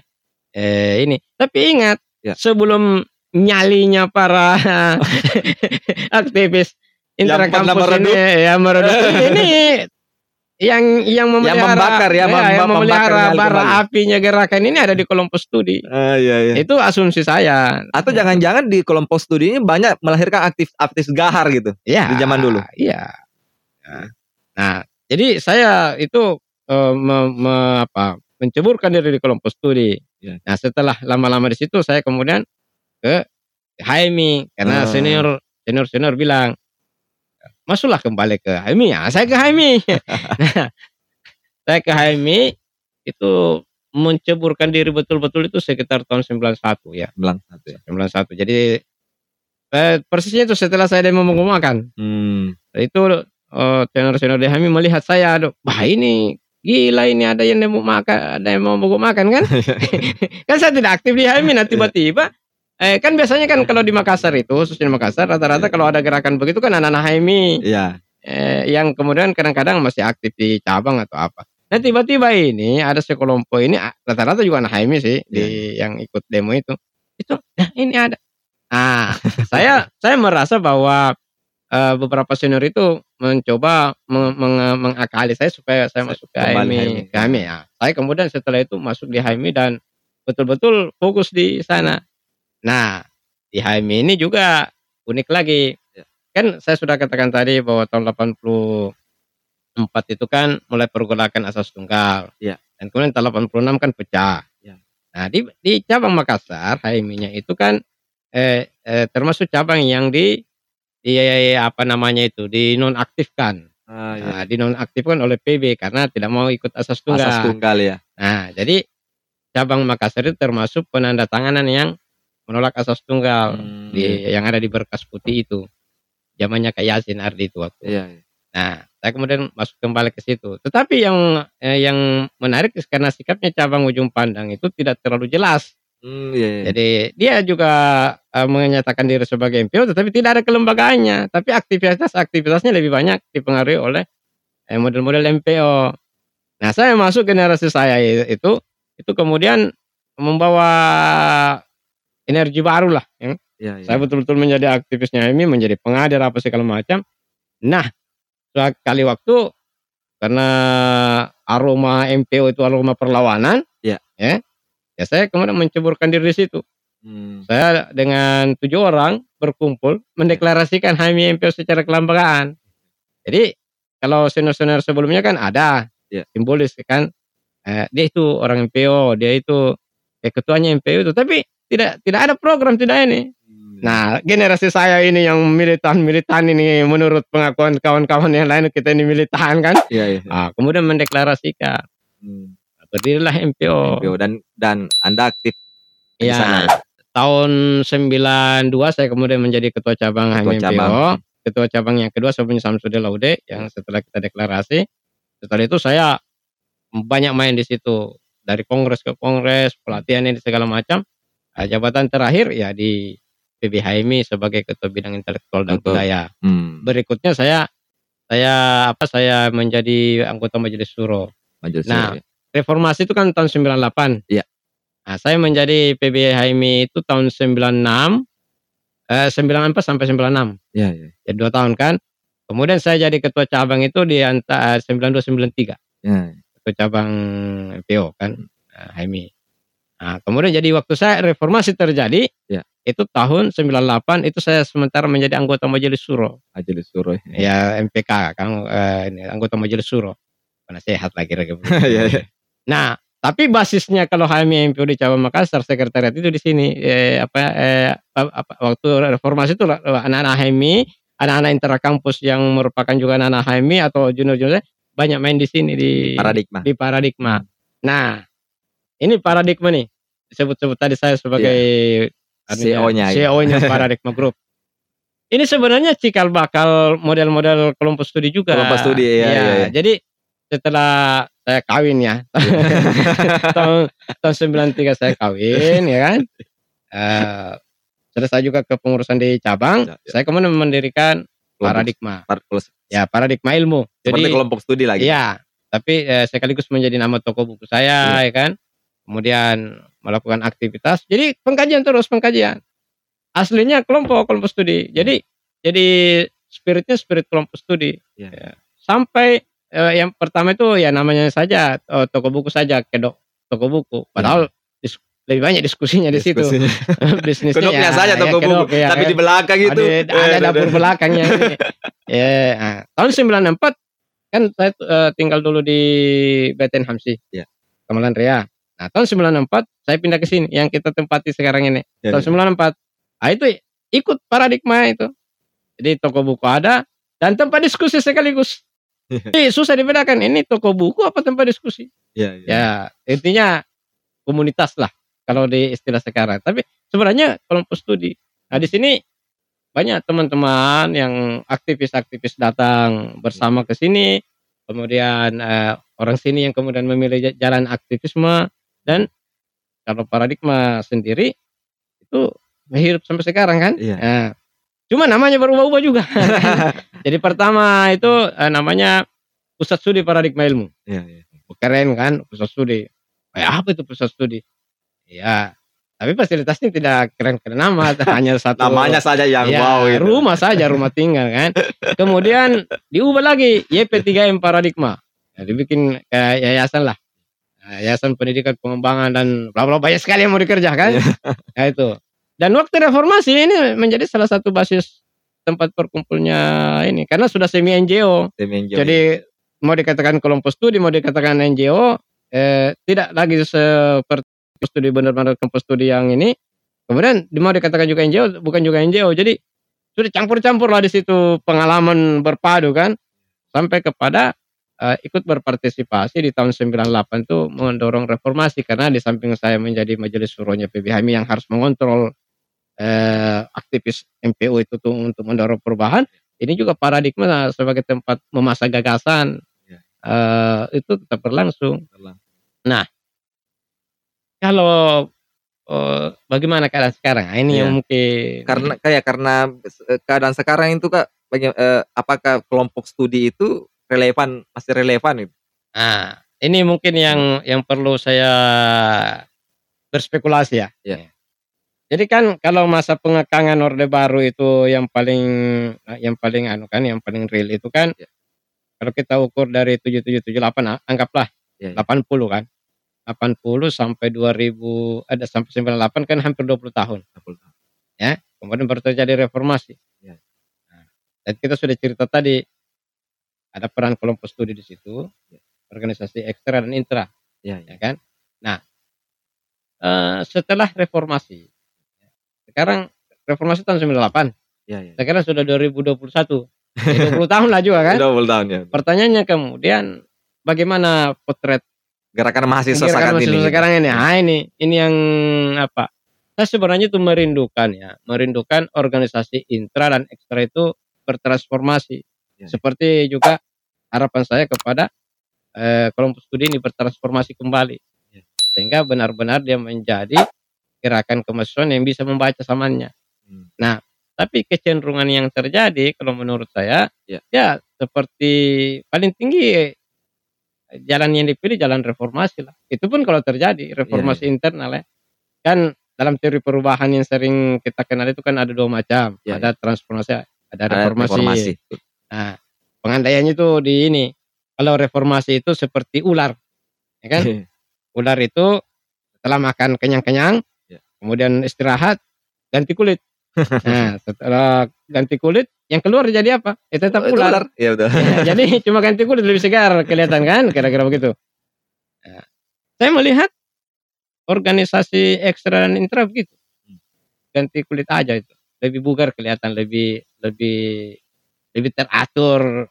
Speaker 1: eh, ini. Tapi ingat,
Speaker 2: Iya.
Speaker 1: sebelum nyalinya para [LAUGHS] [LAUGHS] aktivis
Speaker 2: Yang pernah
Speaker 1: intrakampus ini
Speaker 2: meredup.
Speaker 1: ya meredup [LAUGHS] ini yang yang memelihara
Speaker 2: membakar ya, mem-
Speaker 1: yang
Speaker 2: membakar
Speaker 1: memelihara
Speaker 2: nyali
Speaker 1: bara
Speaker 2: kembali.
Speaker 1: apinya gerakan ini ada di kelompok studi.
Speaker 2: Ah, iya iya.
Speaker 1: Itu asumsi saya.
Speaker 2: Atau jangan-jangan di kelompok studi ini banyak melahirkan aktif aktif gahar gitu.
Speaker 1: Ya,
Speaker 2: di zaman dulu?
Speaker 1: Iya. Nah, nah, jadi saya itu eh, me- me- apa, menceburkan diri di kelompok studi.
Speaker 2: Ya.
Speaker 1: Nah, setelah lama-lama di situ saya kemudian ke HMI karena
Speaker 2: Ah.
Speaker 1: senior senior senior bilang masuklah kembali ke HMI. Ya, saya ke HMI. [LAUGHS] nah, saya ke HMI itu menceburkan diri betul-betul itu sekitar tahun 91 ya.
Speaker 2: Bilang satu ya.
Speaker 1: 91. Jadi eh, persisnya itu setelah saya demo mengumakan.
Speaker 2: Hmm.
Speaker 1: Itu eh, tenor-tenor DHMI melihat saya, aduh, wah ini gila ini ada yang demo makan, ada yang mau makan kan? [LAUGHS] [LAUGHS] kan saya tidak aktif di HMI, nah tiba-tiba eh, kan biasanya kan kalau di Makassar itu, khususnya di Makassar rata-rata kalau ada gerakan begitu kan anak-anak HMI
Speaker 2: Iya.
Speaker 1: eh, yang kemudian kadang-kadang masih aktif di cabang atau apa. Nah tiba-tiba ini ada sekelompok ini rata-rata juga anak HMI sih di yang ikut demo itu. Itu, nah ini ada. Ah, saya [LAUGHS] saya merasa bahwa eh, beberapa senior itu mencoba meng- meng- mengakali saya supaya saya masuk ke HMI,
Speaker 2: HMI.
Speaker 1: ke HMI ya. Saya kemudian setelah itu masuk di HMI dan betul-betul fokus di sana. Nah, di HMI ini juga unik lagi. Kan saya sudah katakan tadi bahwa tahun 84 itu kan mulai pergolakan asas tunggal.
Speaker 2: Ya.
Speaker 1: Dan kemudian tahun 86 kan pecah.
Speaker 2: Ya.
Speaker 1: Nah, di di cabang Makassar HMI-nya itu kan eh, eh, termasuk cabang yang di di apa namanya itu dinonaktifkan.
Speaker 2: Ah, iya.
Speaker 1: Nah, dinonaktifkan oleh PB karena tidak mau ikut asas tunggal.
Speaker 2: Asas tunggal ya.
Speaker 1: Nah, jadi cabang Makassar itu termasuk penandatanganan yang menolak asas tunggal
Speaker 2: Hmm.
Speaker 1: di yang ada di berkas putih itu. Zamannya Kak Yasin Ardi itu waktu.
Speaker 2: Iya. iya.
Speaker 1: Nah, saya kemudian masuk kembali ke situ. Tetapi yang eh, yang menarik karena sikapnya cabang ujung pandang itu tidak terlalu jelas.
Speaker 2: Hmm, iya, iya.
Speaker 1: Jadi dia juga eh, menyatakan diri sebagai MPO tetapi tidak ada kelembagaannya. Tapi aktivitas-aktivitasnya lebih banyak dipengaruhi oleh eh, model-model MPO. Nah, saya masuk generasi saya itu itu kemudian membawa energi baru lah. ya.
Speaker 2: Iya, iya.
Speaker 1: Saya betul-betul menjadi aktivisnya HMI, menjadi pengajar apa segala macam. Nah, sekali waktu karena aroma MPO itu aroma perlawanan,
Speaker 2: Iya.
Speaker 1: ya, ya saya kemudian menceburkan diri di situ.
Speaker 2: Hmm.
Speaker 1: Saya dengan tujuh orang berkumpul mendeklarasikan HMI MPO secara kelembagaan. Jadi kalau senior-senior sebelumnya kan ada
Speaker 2: Iya.
Speaker 1: simbolis kan, eh, dia itu orang MPO, dia itu eh, ketuanya MPO itu, tapi tidak tidak ada program tidak ini.
Speaker 2: Hmm.
Speaker 1: Nah, generasi saya ini yang militan-militan ini menurut pengakuan kawan-kawan yang lain kita ini militan kan.
Speaker 2: Iya, iya.
Speaker 1: Ah, kemudian mendeklarasikan
Speaker 2: Hmm.
Speaker 1: berdirilah MPO.
Speaker 2: MPO dan dan Anda aktif di
Speaker 1: Ya,
Speaker 2: sana.
Speaker 1: tahun 92 saya kemudian menjadi ketua cabang
Speaker 2: Ketua
Speaker 1: HMI
Speaker 2: cabang.
Speaker 1: MPO. Ketua cabang yang kedua saya punya Samsudin Laude yang setelah kita deklarasi. Setelah itu saya banyak main di situ dari kongres ke kongres, pelatihan ini segala macam. Nah, jabatan terakhir ya di PBHMI sebagai ketua bidang intelektual dan
Speaker 2: Betul.
Speaker 1: budaya.
Speaker 2: Hmm.
Speaker 1: Berikutnya saya saya apa saya menjadi anggota majelis suro.
Speaker 2: Majelis
Speaker 1: Nah,
Speaker 2: Suro, ya.
Speaker 1: Reformasi itu kan tahun 98.
Speaker 2: Iya.
Speaker 1: Nah, saya menjadi PBHMI itu tahun 96 eh 94 sampai 96.
Speaker 2: Iya, iya.
Speaker 1: Ya dua tahun kan. Kemudian saya jadi ketua cabang itu di antara 92 93.
Speaker 2: Ya.
Speaker 1: Ketua cabang MPO kan HMI. Nah, kemudian jadi waktu saya reformasi terjadi,
Speaker 2: Iya.
Speaker 1: itu tahun 98 itu saya sementara menjadi anggota majelis suro.
Speaker 2: Majelis Suro. ya.
Speaker 1: Ya MPK kan eh, ini, anggota majelis suro. Penasehat lagi kira [LAUGHS]
Speaker 2: Iya, iya.
Speaker 1: Nah, tapi basisnya kalau HMI MPO di cabang Makassar sekretariat itu di sini eh, apa, eh, apa, waktu reformasi itu anak-anak HMI, anak-anak interkampus yang merupakan juga anak-anak HMI atau junior-junior banyak main di sini di
Speaker 2: Paradigma.
Speaker 1: di paradigma. Nah, ini paradigma nih disebut-sebut tadi saya sebagai anunya,
Speaker 2: CEO-nya, ya.
Speaker 1: CEO-nya [LAUGHS] paradigma group. Ini sebenarnya cikal bakal model-model kelompok studi juga.
Speaker 2: Kelompok studi, iya, iya, iya.
Speaker 1: Jadi setelah saya kawin ya [LAUGHS] tahun tahun 93 saya kawin ya kan. Eh selesai juga kepengurusan di cabang,
Speaker 2: Ya, ya.
Speaker 1: saya kemudian mendirikan
Speaker 2: Kelompok-
Speaker 1: paradigma.
Speaker 2: par-
Speaker 1: Ya, paradigma ilmu.
Speaker 2: Seperti
Speaker 1: Jadi
Speaker 2: kelompok studi lagi.
Speaker 1: Iya, tapi eh, sekaligus menjadi nama toko buku saya, ya kan. Kemudian melakukan aktivitas. Jadi pengkajian terus pengkajian. Aslinya kelompok kelompok studi. Jadi jadi spiritnya spirit kelompok studi.
Speaker 2: Iya.
Speaker 1: Ya. Sampai eh, yang pertama itu ya namanya saja oh, toko buku saja kedok toko buku. Padahal dis- lebih banyak diskusinya di situ. [LAUGHS] Bisnisnya
Speaker 2: Kedoknya
Speaker 1: ya,
Speaker 2: saja
Speaker 1: ya,
Speaker 2: toko
Speaker 1: kedok,
Speaker 2: buku,
Speaker 1: ya,
Speaker 2: tapi
Speaker 1: kan.
Speaker 2: di belakang itu
Speaker 1: ada, ada
Speaker 2: eh,
Speaker 1: dapur belakangnya [LAUGHS] ya, nah, tahun 94 kan saya eh, tinggal dulu di Beten Hamsi.
Speaker 2: Ya.
Speaker 1: Kemalan Ria. Nah, tahun 94 saya pindah ke sini yang kita tempati sekarang ini.
Speaker 2: Ya,
Speaker 1: tahun 94. Ah itu ikut paradigma itu. Jadi toko buku ada dan tempat diskusi sekaligus. Jadi susah dibedakan ini toko buku apa tempat diskusi.
Speaker 2: ya, ya.
Speaker 1: Ya, intinya komunitas lah kalau di istilah sekarang. Tapi sebenarnya kelompok studi. Nah, di sini banyak teman-teman yang aktivis-aktivis datang bersama ke sini. Kemudian eh, orang sini yang kemudian memilih jalan aktivisme dan kalau paradigma sendiri itu hidup sampai sekarang kan.
Speaker 2: Iya.
Speaker 1: Nah, cuma namanya berubah-ubah juga. [LAUGHS] Jadi pertama itu eh, namanya Pusat Studi Paradigma Ilmu
Speaker 2: Iya, iya.
Speaker 1: keren kan pusat studi. Kayak apa itu pusat studi? Ya, tapi fasilitasnya tidak keren-keren amat, [LAUGHS] hanya satu
Speaker 2: Namanya saja yang
Speaker 1: ya,
Speaker 2: wow gitu.
Speaker 1: rumah saja, rumah tinggal kan. Kemudian diubah lagi YP3M Paradigma. Ya, dibikin kayak yayasan lah. Nah, yayasan pendidikan pengembangan dan bla bla banyak sekali yang mau dikerjakan. [LAUGHS] ya itu. Dan waktu reformasi ini menjadi salah satu basis tempat berkumpulnya ini karena sudah semi NGO.
Speaker 2: Tim NGO.
Speaker 1: Jadi mau dikatakan kelompok studi, mau dikatakan NGO, eh, tidak lagi seperti studi benar-benar kelompok studi yang ini. Kemudian di- mau dikatakan juga NGO, bukan juga NGO. Jadi sudah campur-campur lah di situ pengalaman berpadu kan, sampai kepada eh, ikut berpartisipasi di tahun 98 itu mendorong reformasi karena di samping saya menjadi majelis suronya PBHMI yang harus mengontrol eh, aktivis MPO itu tuh untuk mendorong perubahan. Ini juga paradigma sebagai tempat memasak gagasan
Speaker 2: Ya.
Speaker 1: eh, itu tetap berlangsung.
Speaker 2: Berlangsung.
Speaker 1: Kalau eh, bagaimana keadaan sekarang? Nah, ini
Speaker 2: Iya.
Speaker 1: yang mungkin
Speaker 2: karena kayak karena keadaan sekarang itu kak baga- eh, apakah kelompok studi itu relevan masih relevan itu
Speaker 1: Nah, ini mungkin yang yang perlu saya berspekulasi ya.
Speaker 2: Ya.
Speaker 1: Jadi kan kalau masa pengekangan Orde Baru itu yang paling yang paling anu kan, yang paling real itu kan
Speaker 2: Ya.
Speaker 1: kalau kita ukur dari 7778 ah, anggaplah
Speaker 2: Ya, ya.
Speaker 1: 80 kan. 80 sampai 2000 ada sampai 98 kan hampir 20 tahun. Kemudian baru terjadi reformasi.
Speaker 2: Ya.
Speaker 1: Nah, dan kita sudah cerita tadi ada peran kelompok studi di situ,
Speaker 2: Ya.
Speaker 1: organisasi ekstra dan intra,
Speaker 2: Ya,
Speaker 1: ya
Speaker 2: ya.
Speaker 1: kan? Nah, eh, setelah reformasi, sekarang reformasi tahun 98,
Speaker 2: Ya, ya.
Speaker 1: sekarang sudah 2021, Ya, 20 tahun lah juga kan? [LAUGHS]
Speaker 2: 20 tahun ya.
Speaker 1: Pertanyaannya kemudian bagaimana potret
Speaker 2: Gerakan mahasiswa
Speaker 1: Gerakan
Speaker 2: saat
Speaker 1: mahasiswa
Speaker 2: ini.
Speaker 1: sekarang ini. Nah, ini ini yang apa? Saya sebenarnya itu merindukan ya, merindukan organisasi intra dan ekstra itu bertransformasi.
Speaker 2: Ya.
Speaker 1: Seperti juga harapan saya kepada eh, kelompok studi ini bertransformasi kembali.
Speaker 2: Ya.
Speaker 1: Sehingga benar-benar dia menjadi gerakan kemahasiswaan yang bisa membaca zamannya.
Speaker 2: Hmm.
Speaker 1: Nah, tapi kecenderungan yang terjadi kalau menurut saya
Speaker 2: Ya.
Speaker 1: ya seperti paling tinggi jalan yang dipilih jalan reformasi lah. Itu pun kalau terjadi reformasi internal ya. Kan dalam teori perubahan yang sering kita kenal itu kan ada dua macam,
Speaker 2: Ya,
Speaker 1: ada transformasi, ada
Speaker 2: Ada
Speaker 1: reformasi.
Speaker 2: reformasi.
Speaker 1: Nah, pengandaiannya itu di ini. Kalau reformasi itu seperti ular, ya kan? Ular itu setelah makan kenyang-kenyang,
Speaker 2: Ya.
Speaker 1: kemudian istirahat, ganti kulit. [LAUGHS] nah, setelah ganti kulit, yang keluar jadi apa? Ya tetap
Speaker 2: Oh,
Speaker 1: ular.
Speaker 2: Iya betul.
Speaker 1: Ya, jadi [LAUGHS] cuma ganti kulit lebih segar kelihatan kan kira-kira begitu. Nah, saya melihat organisasi ekstra dan intra begitu. Ganti kulit aja itu. Lebih bugar kelihatan, lebih lebih lebih teratur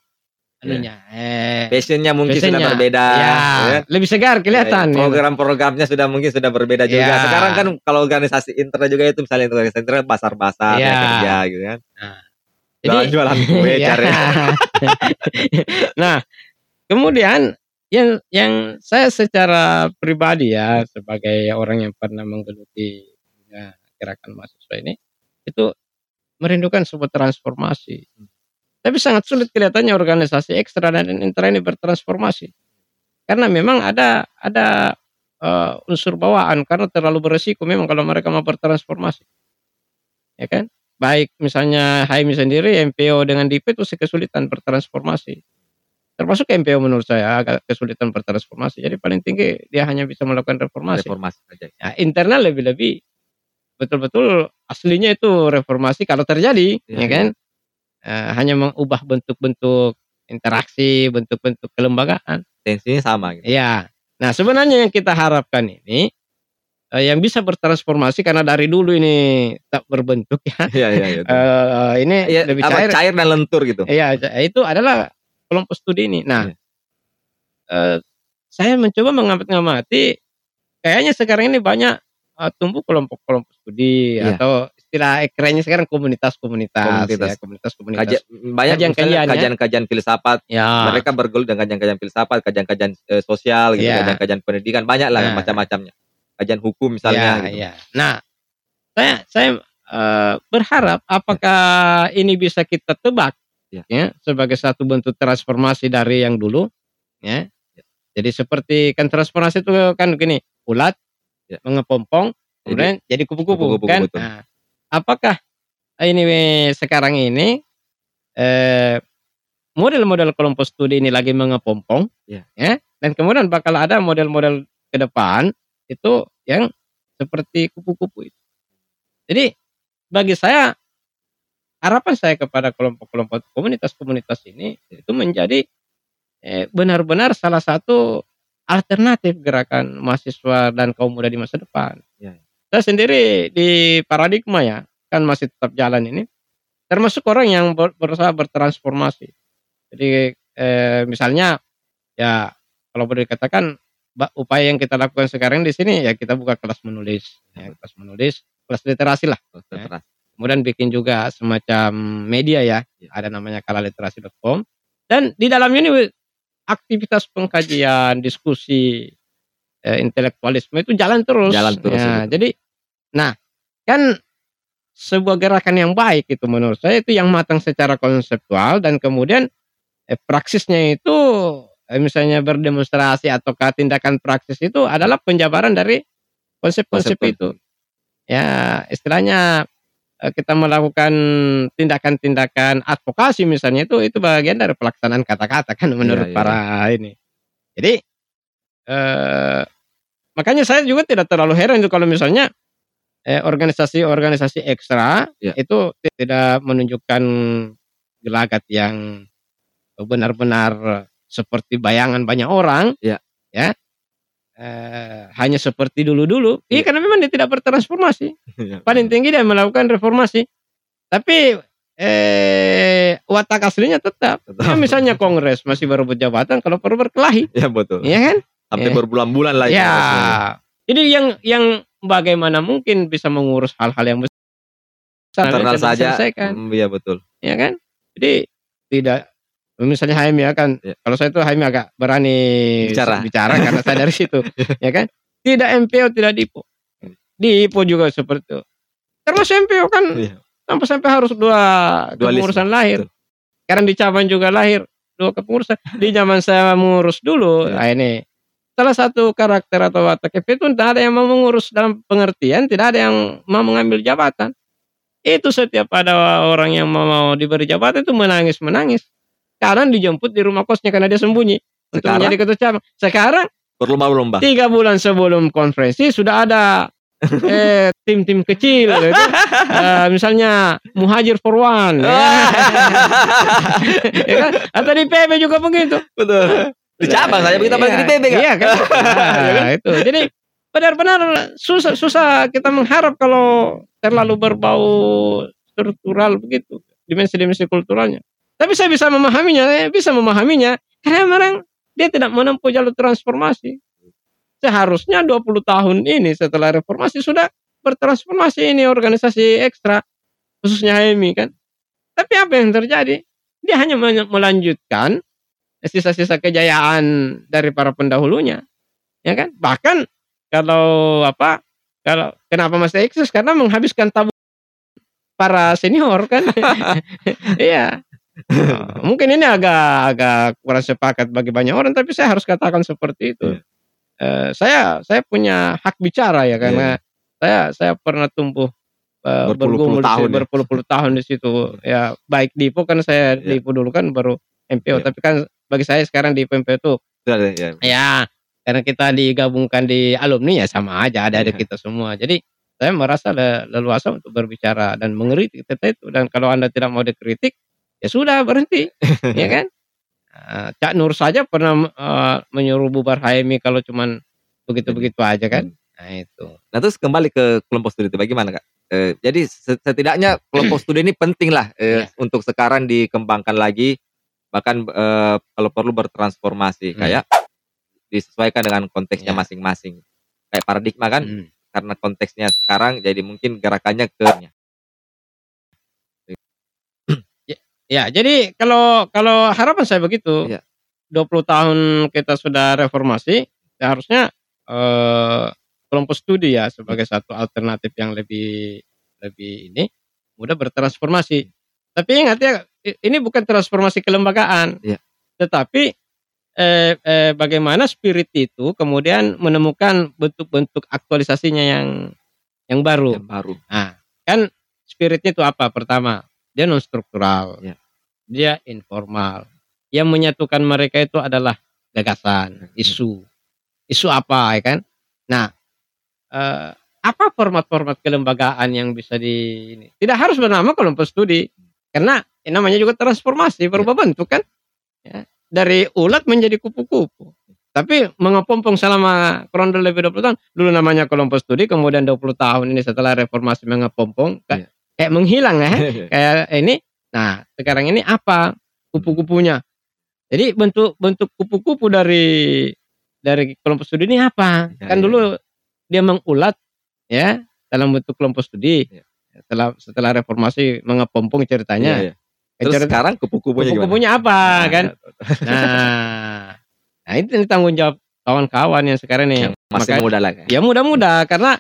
Speaker 1: anunya. Eh,
Speaker 2: Passionnya mungkin sudah
Speaker 1: Biasanya,
Speaker 2: berbeda.
Speaker 1: ya,
Speaker 2: ya.
Speaker 1: lebih segar kelihatan.
Speaker 2: Ya, Program-programnya sudah mungkin sudah berbeda juga.
Speaker 1: Ya.
Speaker 2: Sekarang kan kalau organisasi intra juga itu misalnya organisasi intra basar-basar ya.
Speaker 1: Ya.
Speaker 2: kerja gitu kan.
Speaker 1: Jadi-
Speaker 2: jualan [LAUGHS] kue
Speaker 1: Ya.
Speaker 2: cari. [LAUGHS]
Speaker 1: nah, kemudian yang yang saya secara pribadi ya sebagai orang yang pernah menggeluti dunia gerakan mahasiswa ini itu merindukan sebuah transformasi. Tapi sangat sulit kelihatannya organisasi ekstra dan intra ini bertransformasi. Karena memang ada ada eh, unsur bawaan karena terlalu beresiko memang kalau mereka mau bertransformasi. Ya kan? Baik misalnya HMI sendiri MPO dengan DIP itu kesulitan bertransformasi. Termasuk MPO menurut saya agak kesulitan bertransformasi. Jadi paling tinggi dia hanya bisa melakukan reformasi.
Speaker 2: Reformasi saja.
Speaker 1: Ya, internal lebih-lebih betul-betul aslinya itu reformasi kalau terjadi,
Speaker 2: Iya,
Speaker 1: ya kan? Eh, hanya mengubah bentuk-bentuk interaksi, bentuk-bentuk kelembagaan.
Speaker 2: Tensinya sama gitu.
Speaker 1: Ya. Nah, sebenarnya yang kita harapkan ini eh, yang bisa bertransformasi karena dari dulu ini tak berbentuk ya. [LAUGHS]
Speaker 2: Iya iya iya.
Speaker 1: Eh, ini
Speaker 2: Iya,
Speaker 1: lebih cair.
Speaker 2: cair dan lentur gitu.
Speaker 1: Iya, itu adalah kelompok studi ini. Nah,
Speaker 2: Iya.
Speaker 1: eh, saya mencoba mengamati-ngamati, kayaknya sekarang ini banyak eh, tumbuh kelompok-kelompok studi
Speaker 2: Iya.
Speaker 1: atau istilah kerennya sekarang komunitas-komunitas,
Speaker 2: Komunitas.
Speaker 1: ya, komunitas-komunitas.
Speaker 2: Kajian, banyak
Speaker 1: Kajian-kajian,
Speaker 2: misalnya
Speaker 1: ya.
Speaker 2: kajian-kajian filsafat.
Speaker 1: Ya,
Speaker 2: Mereka bergelut dengan kajian-kajian filsafat, kajian-kajian eh, sosial, gitu,
Speaker 1: Iya.
Speaker 2: kajian-kajian pendidikan, banyak lah
Speaker 1: Nah.
Speaker 2: macam-macamnya. Kajian hukum misalnya.
Speaker 1: ya,
Speaker 2: gitu.
Speaker 1: ya. Nah, saya saya eh, berharap apakah ini bisa kita tebak
Speaker 2: Ya.
Speaker 1: ya sebagai satu bentuk transformasi dari yang dulu ya. Jadi seperti kan transformasi itu kan gini, ulat
Speaker 2: Ya.
Speaker 1: mengepompong kemudian jadi kupu-kupu
Speaker 2: kupu-kupu,
Speaker 1: kan.
Speaker 2: betul.
Speaker 1: Nah, apakah ini sekarang ini eh model-model kelompok studi ini lagi mengepompong
Speaker 2: Ya.
Speaker 1: ya dan kemudian bakal ada model-model ke depan itu yang seperti kupu-kupu itu. Jadi bagi saya harapan saya kepada kelompok-kelompok komunitas-komunitas ini itu menjadi eh, benar-benar salah satu alternatif gerakan mahasiswa dan kaum muda di masa depan.
Speaker 2: Ya.
Speaker 1: Saya sendiri di paradigma ya kan masih tetap jalan ini termasuk orang yang ber- berusaha bertransformasi. Jadi eh, misalnya ya kalau boleh dikatakan upaya yang kita lakukan sekarang di sini ya kita buka kelas menulis, ya, kelas menulis, kelas literasi lah.
Speaker 2: Terus terus.
Speaker 1: Kemudian bikin juga semacam media ya,
Speaker 2: Ya.
Speaker 1: ada namanya kalaliterasi.com dan di dalamnya ini aktivitas pengkajian, diskusi, eh, intelektualisme itu jalan terus.
Speaker 2: Jalan terus,
Speaker 1: Ya, jadi, nah kan sebuah gerakan yang baik itu menurut saya itu yang matang secara konseptual dan kemudian eh, praksisnya itu eh, misalnya berdemonstrasi atau tindakan praksis itu adalah penjabaran dari konsep-konsep
Speaker 2: Konsep-
Speaker 1: itu. ya istilahnya kita melakukan tindakan-tindakan advokasi misalnya itu itu bagian dari pelaksanaan kata-kata kan menurut
Speaker 2: iya.
Speaker 1: para ini. Jadi eh, makanya saya juga tidak terlalu heran itu kalau misalnya eh, organisasi-organisasi ekstra
Speaker 2: Iya.
Speaker 1: itu tidak menunjukkan gelagat yang benar-benar seperti bayangan banyak orang.
Speaker 2: Iya.
Speaker 1: Ya. Eh, hanya seperti dulu-dulu. Iya
Speaker 2: Iya.
Speaker 1: karena memang dia tidak bertransformasi
Speaker 2: Iya.
Speaker 1: paling tinggi dia melakukan reformasi. Tapi eh watak aslinya tetap.
Speaker 2: Tetap.
Speaker 1: Ya, misalnya kongres masih berebut jabatan kalau perlu berkelahi,
Speaker 2: Ya betul.
Speaker 1: ya kan?
Speaker 2: Sampai
Speaker 1: Eh.
Speaker 2: berbulan-bulan lagi.
Speaker 1: Ya. Jadi yang yang bagaimana mungkin bisa mengurus hal-hal yang besar
Speaker 2: Internal saja. Mm, Iya betul.
Speaker 1: ya kan? Jadi tidak misalnya Haimi ya kan,
Speaker 2: Ya.
Speaker 1: kalau saya itu Haimi agak berani
Speaker 2: Bicara.
Speaker 1: bicara karena saya dari situ, [LAUGHS] ya kan? Tidak MPO tidak Dipo. Dipo juga seperti itu. Terus MPO kan
Speaker 2: Iya.
Speaker 1: sampai sampai harus dua kepengurusan lahir.
Speaker 2: betul.
Speaker 1: Sekarang di cabang juga lahir dua kepengurusan. Di zaman saya mengurus dulu,
Speaker 2: Iya.
Speaker 1: nah ini salah satu karakter atau watak itu tidak ada yang mau mengurus dalam pengertian, tidak ada yang mau mengambil jabatan. Itu setiap ada orang yang mau, mau diberi jabatan itu menangis menangis. Sekarang dijemput di rumah kosnya karena dia sembunyi untuk
Speaker 2: Sekarang?
Speaker 1: menjadi ketua cabang. Sekarang
Speaker 2: Berlomba-lomba.
Speaker 1: tiga bulan sebelum konferensi sudah ada [LAUGHS] eh, tim-tim kecil gitu. Eh, misalnya Muhajir for One ya. [LAUGHS] Ya kan? atau di PB juga begitu
Speaker 2: Betul. Di cabang saya begitu apalagi di PB kan.
Speaker 1: iya kan [LAUGHS] Nah, itu jadi benar-benar susah susah kita mengharap kalau terlalu berbau struktural begitu dimensi-dimensi kulturalnya tapi saya bisa memahaminya saya bisa memahaminya. Karena memang dia tidak menempuh jalur transformasi. Seharusnya 20 tahun ini setelah reformasi sudah bertransformasi ini organisasi ekstra khususnya HMI kan? Tapi apa yang terjadi? Dia hanya melanjutkan sisa-sisa kejayaan dari para pendahulunya ya kan? Bahkan kalau apa kalau kenapa masih eksis? Karena menghabiskan tabung para senior kan? [LAUGHS] Iya Oh, [LAUGHS] mungkin ini agak agak kurang sepakat bagi banyak orang tapi saya harus katakan seperti itu Eh, saya saya punya hak bicara ya karena saya saya pernah tumbuh eh,
Speaker 2: Berpuluh-puluh
Speaker 1: bergumul di
Speaker 2: tahun ya.
Speaker 1: berpuluh-puluh tahun di situ ya baik di IPO kan saya di
Speaker 2: Ya.
Speaker 1: IPO dulu kan baru MPO
Speaker 2: Ya.
Speaker 1: tapi kan bagi saya sekarang di MPO itu
Speaker 2: Sudah ada, ya.
Speaker 1: karena kita digabungkan di alumni ya sama aja ada ada
Speaker 2: Iya.
Speaker 1: kita semua jadi saya merasa le- leluasa untuk berbicara dan mengkritik itu dan kalau anda tidak mau dikritik ya sudah berhenti [LAUGHS] ya kan Eh, Cak Nur saja pernah eh, menyuruh bubar HMI kalau cuman begitu-begitu aja kan nah itu
Speaker 2: Nah terus kembali ke kelompok studi itu bagaimana kak? Eh, jadi se- setidaknya [CLEARS THROAT] kelompok studi ini penting lah eh,
Speaker 1: Iya.
Speaker 2: untuk sekarang dikembangkan lagi bahkan eh, kalau perlu bertransformasi
Speaker 1: Hmm.
Speaker 2: kayak disesuaikan dengan konteksnya
Speaker 1: Iya.
Speaker 2: masing-masing. Kayak paradigma kan
Speaker 1: Hmm.
Speaker 2: karena konteksnya sekarang jadi mungkin gerakannya ke
Speaker 1: Ya, jadi kalau kalau harapan saya begitu.
Speaker 2: Iya.
Speaker 1: 20 tahun kita sudah reformasi, seharusnya eh, kelompok studi ya sebagai satu alternatif yang lebih lebih ini mudah bertransformasi. Tapi ingat ya, ini bukan transformasi kelembagaan.
Speaker 2: Iya.
Speaker 1: Tetapi eh, eh, bagaimana spirit itu kemudian menemukan bentuk-bentuk aktualisasinya yang yang baru.
Speaker 2: yang baru.
Speaker 1: Nah, kan spiritnya itu apa? Pertama, dia non struktural.
Speaker 2: Ya.
Speaker 1: Dia informal. Yang menyatukan mereka itu adalah gagasan,
Speaker 2: Hmm.
Speaker 1: isu. Isu apa, ya kan? Nah, eh, apa format-format kelembagaan yang bisa di ini? Tidak harus bernama kelompok studi. Karena ini namanya juga transformasi, berubah bentuk kan? Ya. Dari ulat menjadi kupu-kupu. Tapi mengepompong selama kurang lebih 20 tahun. Dulu namanya kelompok studi, kemudian 20 tahun ini setelah reformasi mengepompong.
Speaker 2: Iya.
Speaker 1: Kayak, kayak menghilang ya. [LAUGHS] kayak ini. Nah, sekarang ini apa kupu-kupunya? Jadi bentuk bentuk kupu-kupu dari dari kelompok studi ini apa?
Speaker 2: Ya,
Speaker 1: kan
Speaker 2: ya.
Speaker 1: dulu dia mengulat ya dalam bentuk kelompok studi.
Speaker 2: Ya.
Speaker 1: Setelah setelah reformasi mengepompong ceritanya.
Speaker 2: Iya, iya. Terus
Speaker 1: Cerita-
Speaker 2: sekarang kupu-kupunya gimana?
Speaker 1: kupu-kupunya apa
Speaker 2: Nah,
Speaker 1: kan? Nah, nah itu ini tanggung jawab kawan-kawan yang sekarang nih.
Speaker 2: yang masih
Speaker 1: Makanya-
Speaker 2: muda lah kan?
Speaker 1: Ya mudah-mudah karena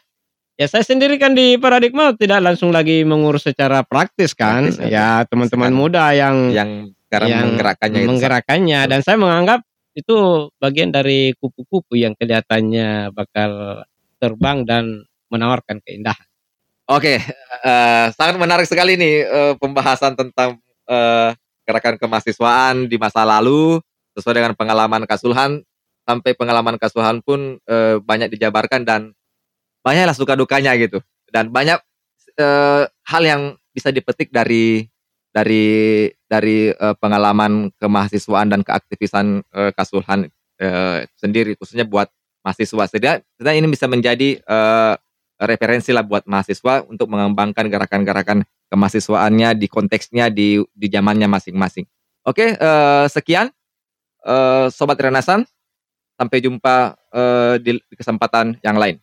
Speaker 1: ya saya sendiri kan di paradigma tidak langsung lagi mengurus secara praktis kan.
Speaker 2: Praktis,
Speaker 1: ya teman-teman muda yang
Speaker 2: yang sekarang
Speaker 1: yang
Speaker 2: menggerakkannya itu.
Speaker 1: menggerakkannya dan saya menganggap itu bagian dari kupu-kupu yang kelihatannya bakal terbang dan menawarkan keindahan.
Speaker 2: Oke, eh, sangat menarik sekali nih eh, pembahasan tentang eh, gerakan kemahasiswaan di masa lalu sesuai dengan pengalaman Kasulhan sampai pengalaman Kasulhan pun eh, banyak dijabarkan dan banyaklah suka dukanya gitu dan banyak eh, hal yang bisa dipetik dari dari dari eh, pengalaman kemahasiswaan dan keaktivisan eh, Kasulhan eh, sendiri khususnya buat mahasiswa. Setidaknya ini bisa menjadi referensi lah buat mahasiswa untuk mengembangkan gerakan-gerakan kemahasiswaannya di konteksnya di di zamannya masing-masing. Oke, eh, sekian eh, sobat Renasan. Sampai jumpa eh, di kesempatan yang lain.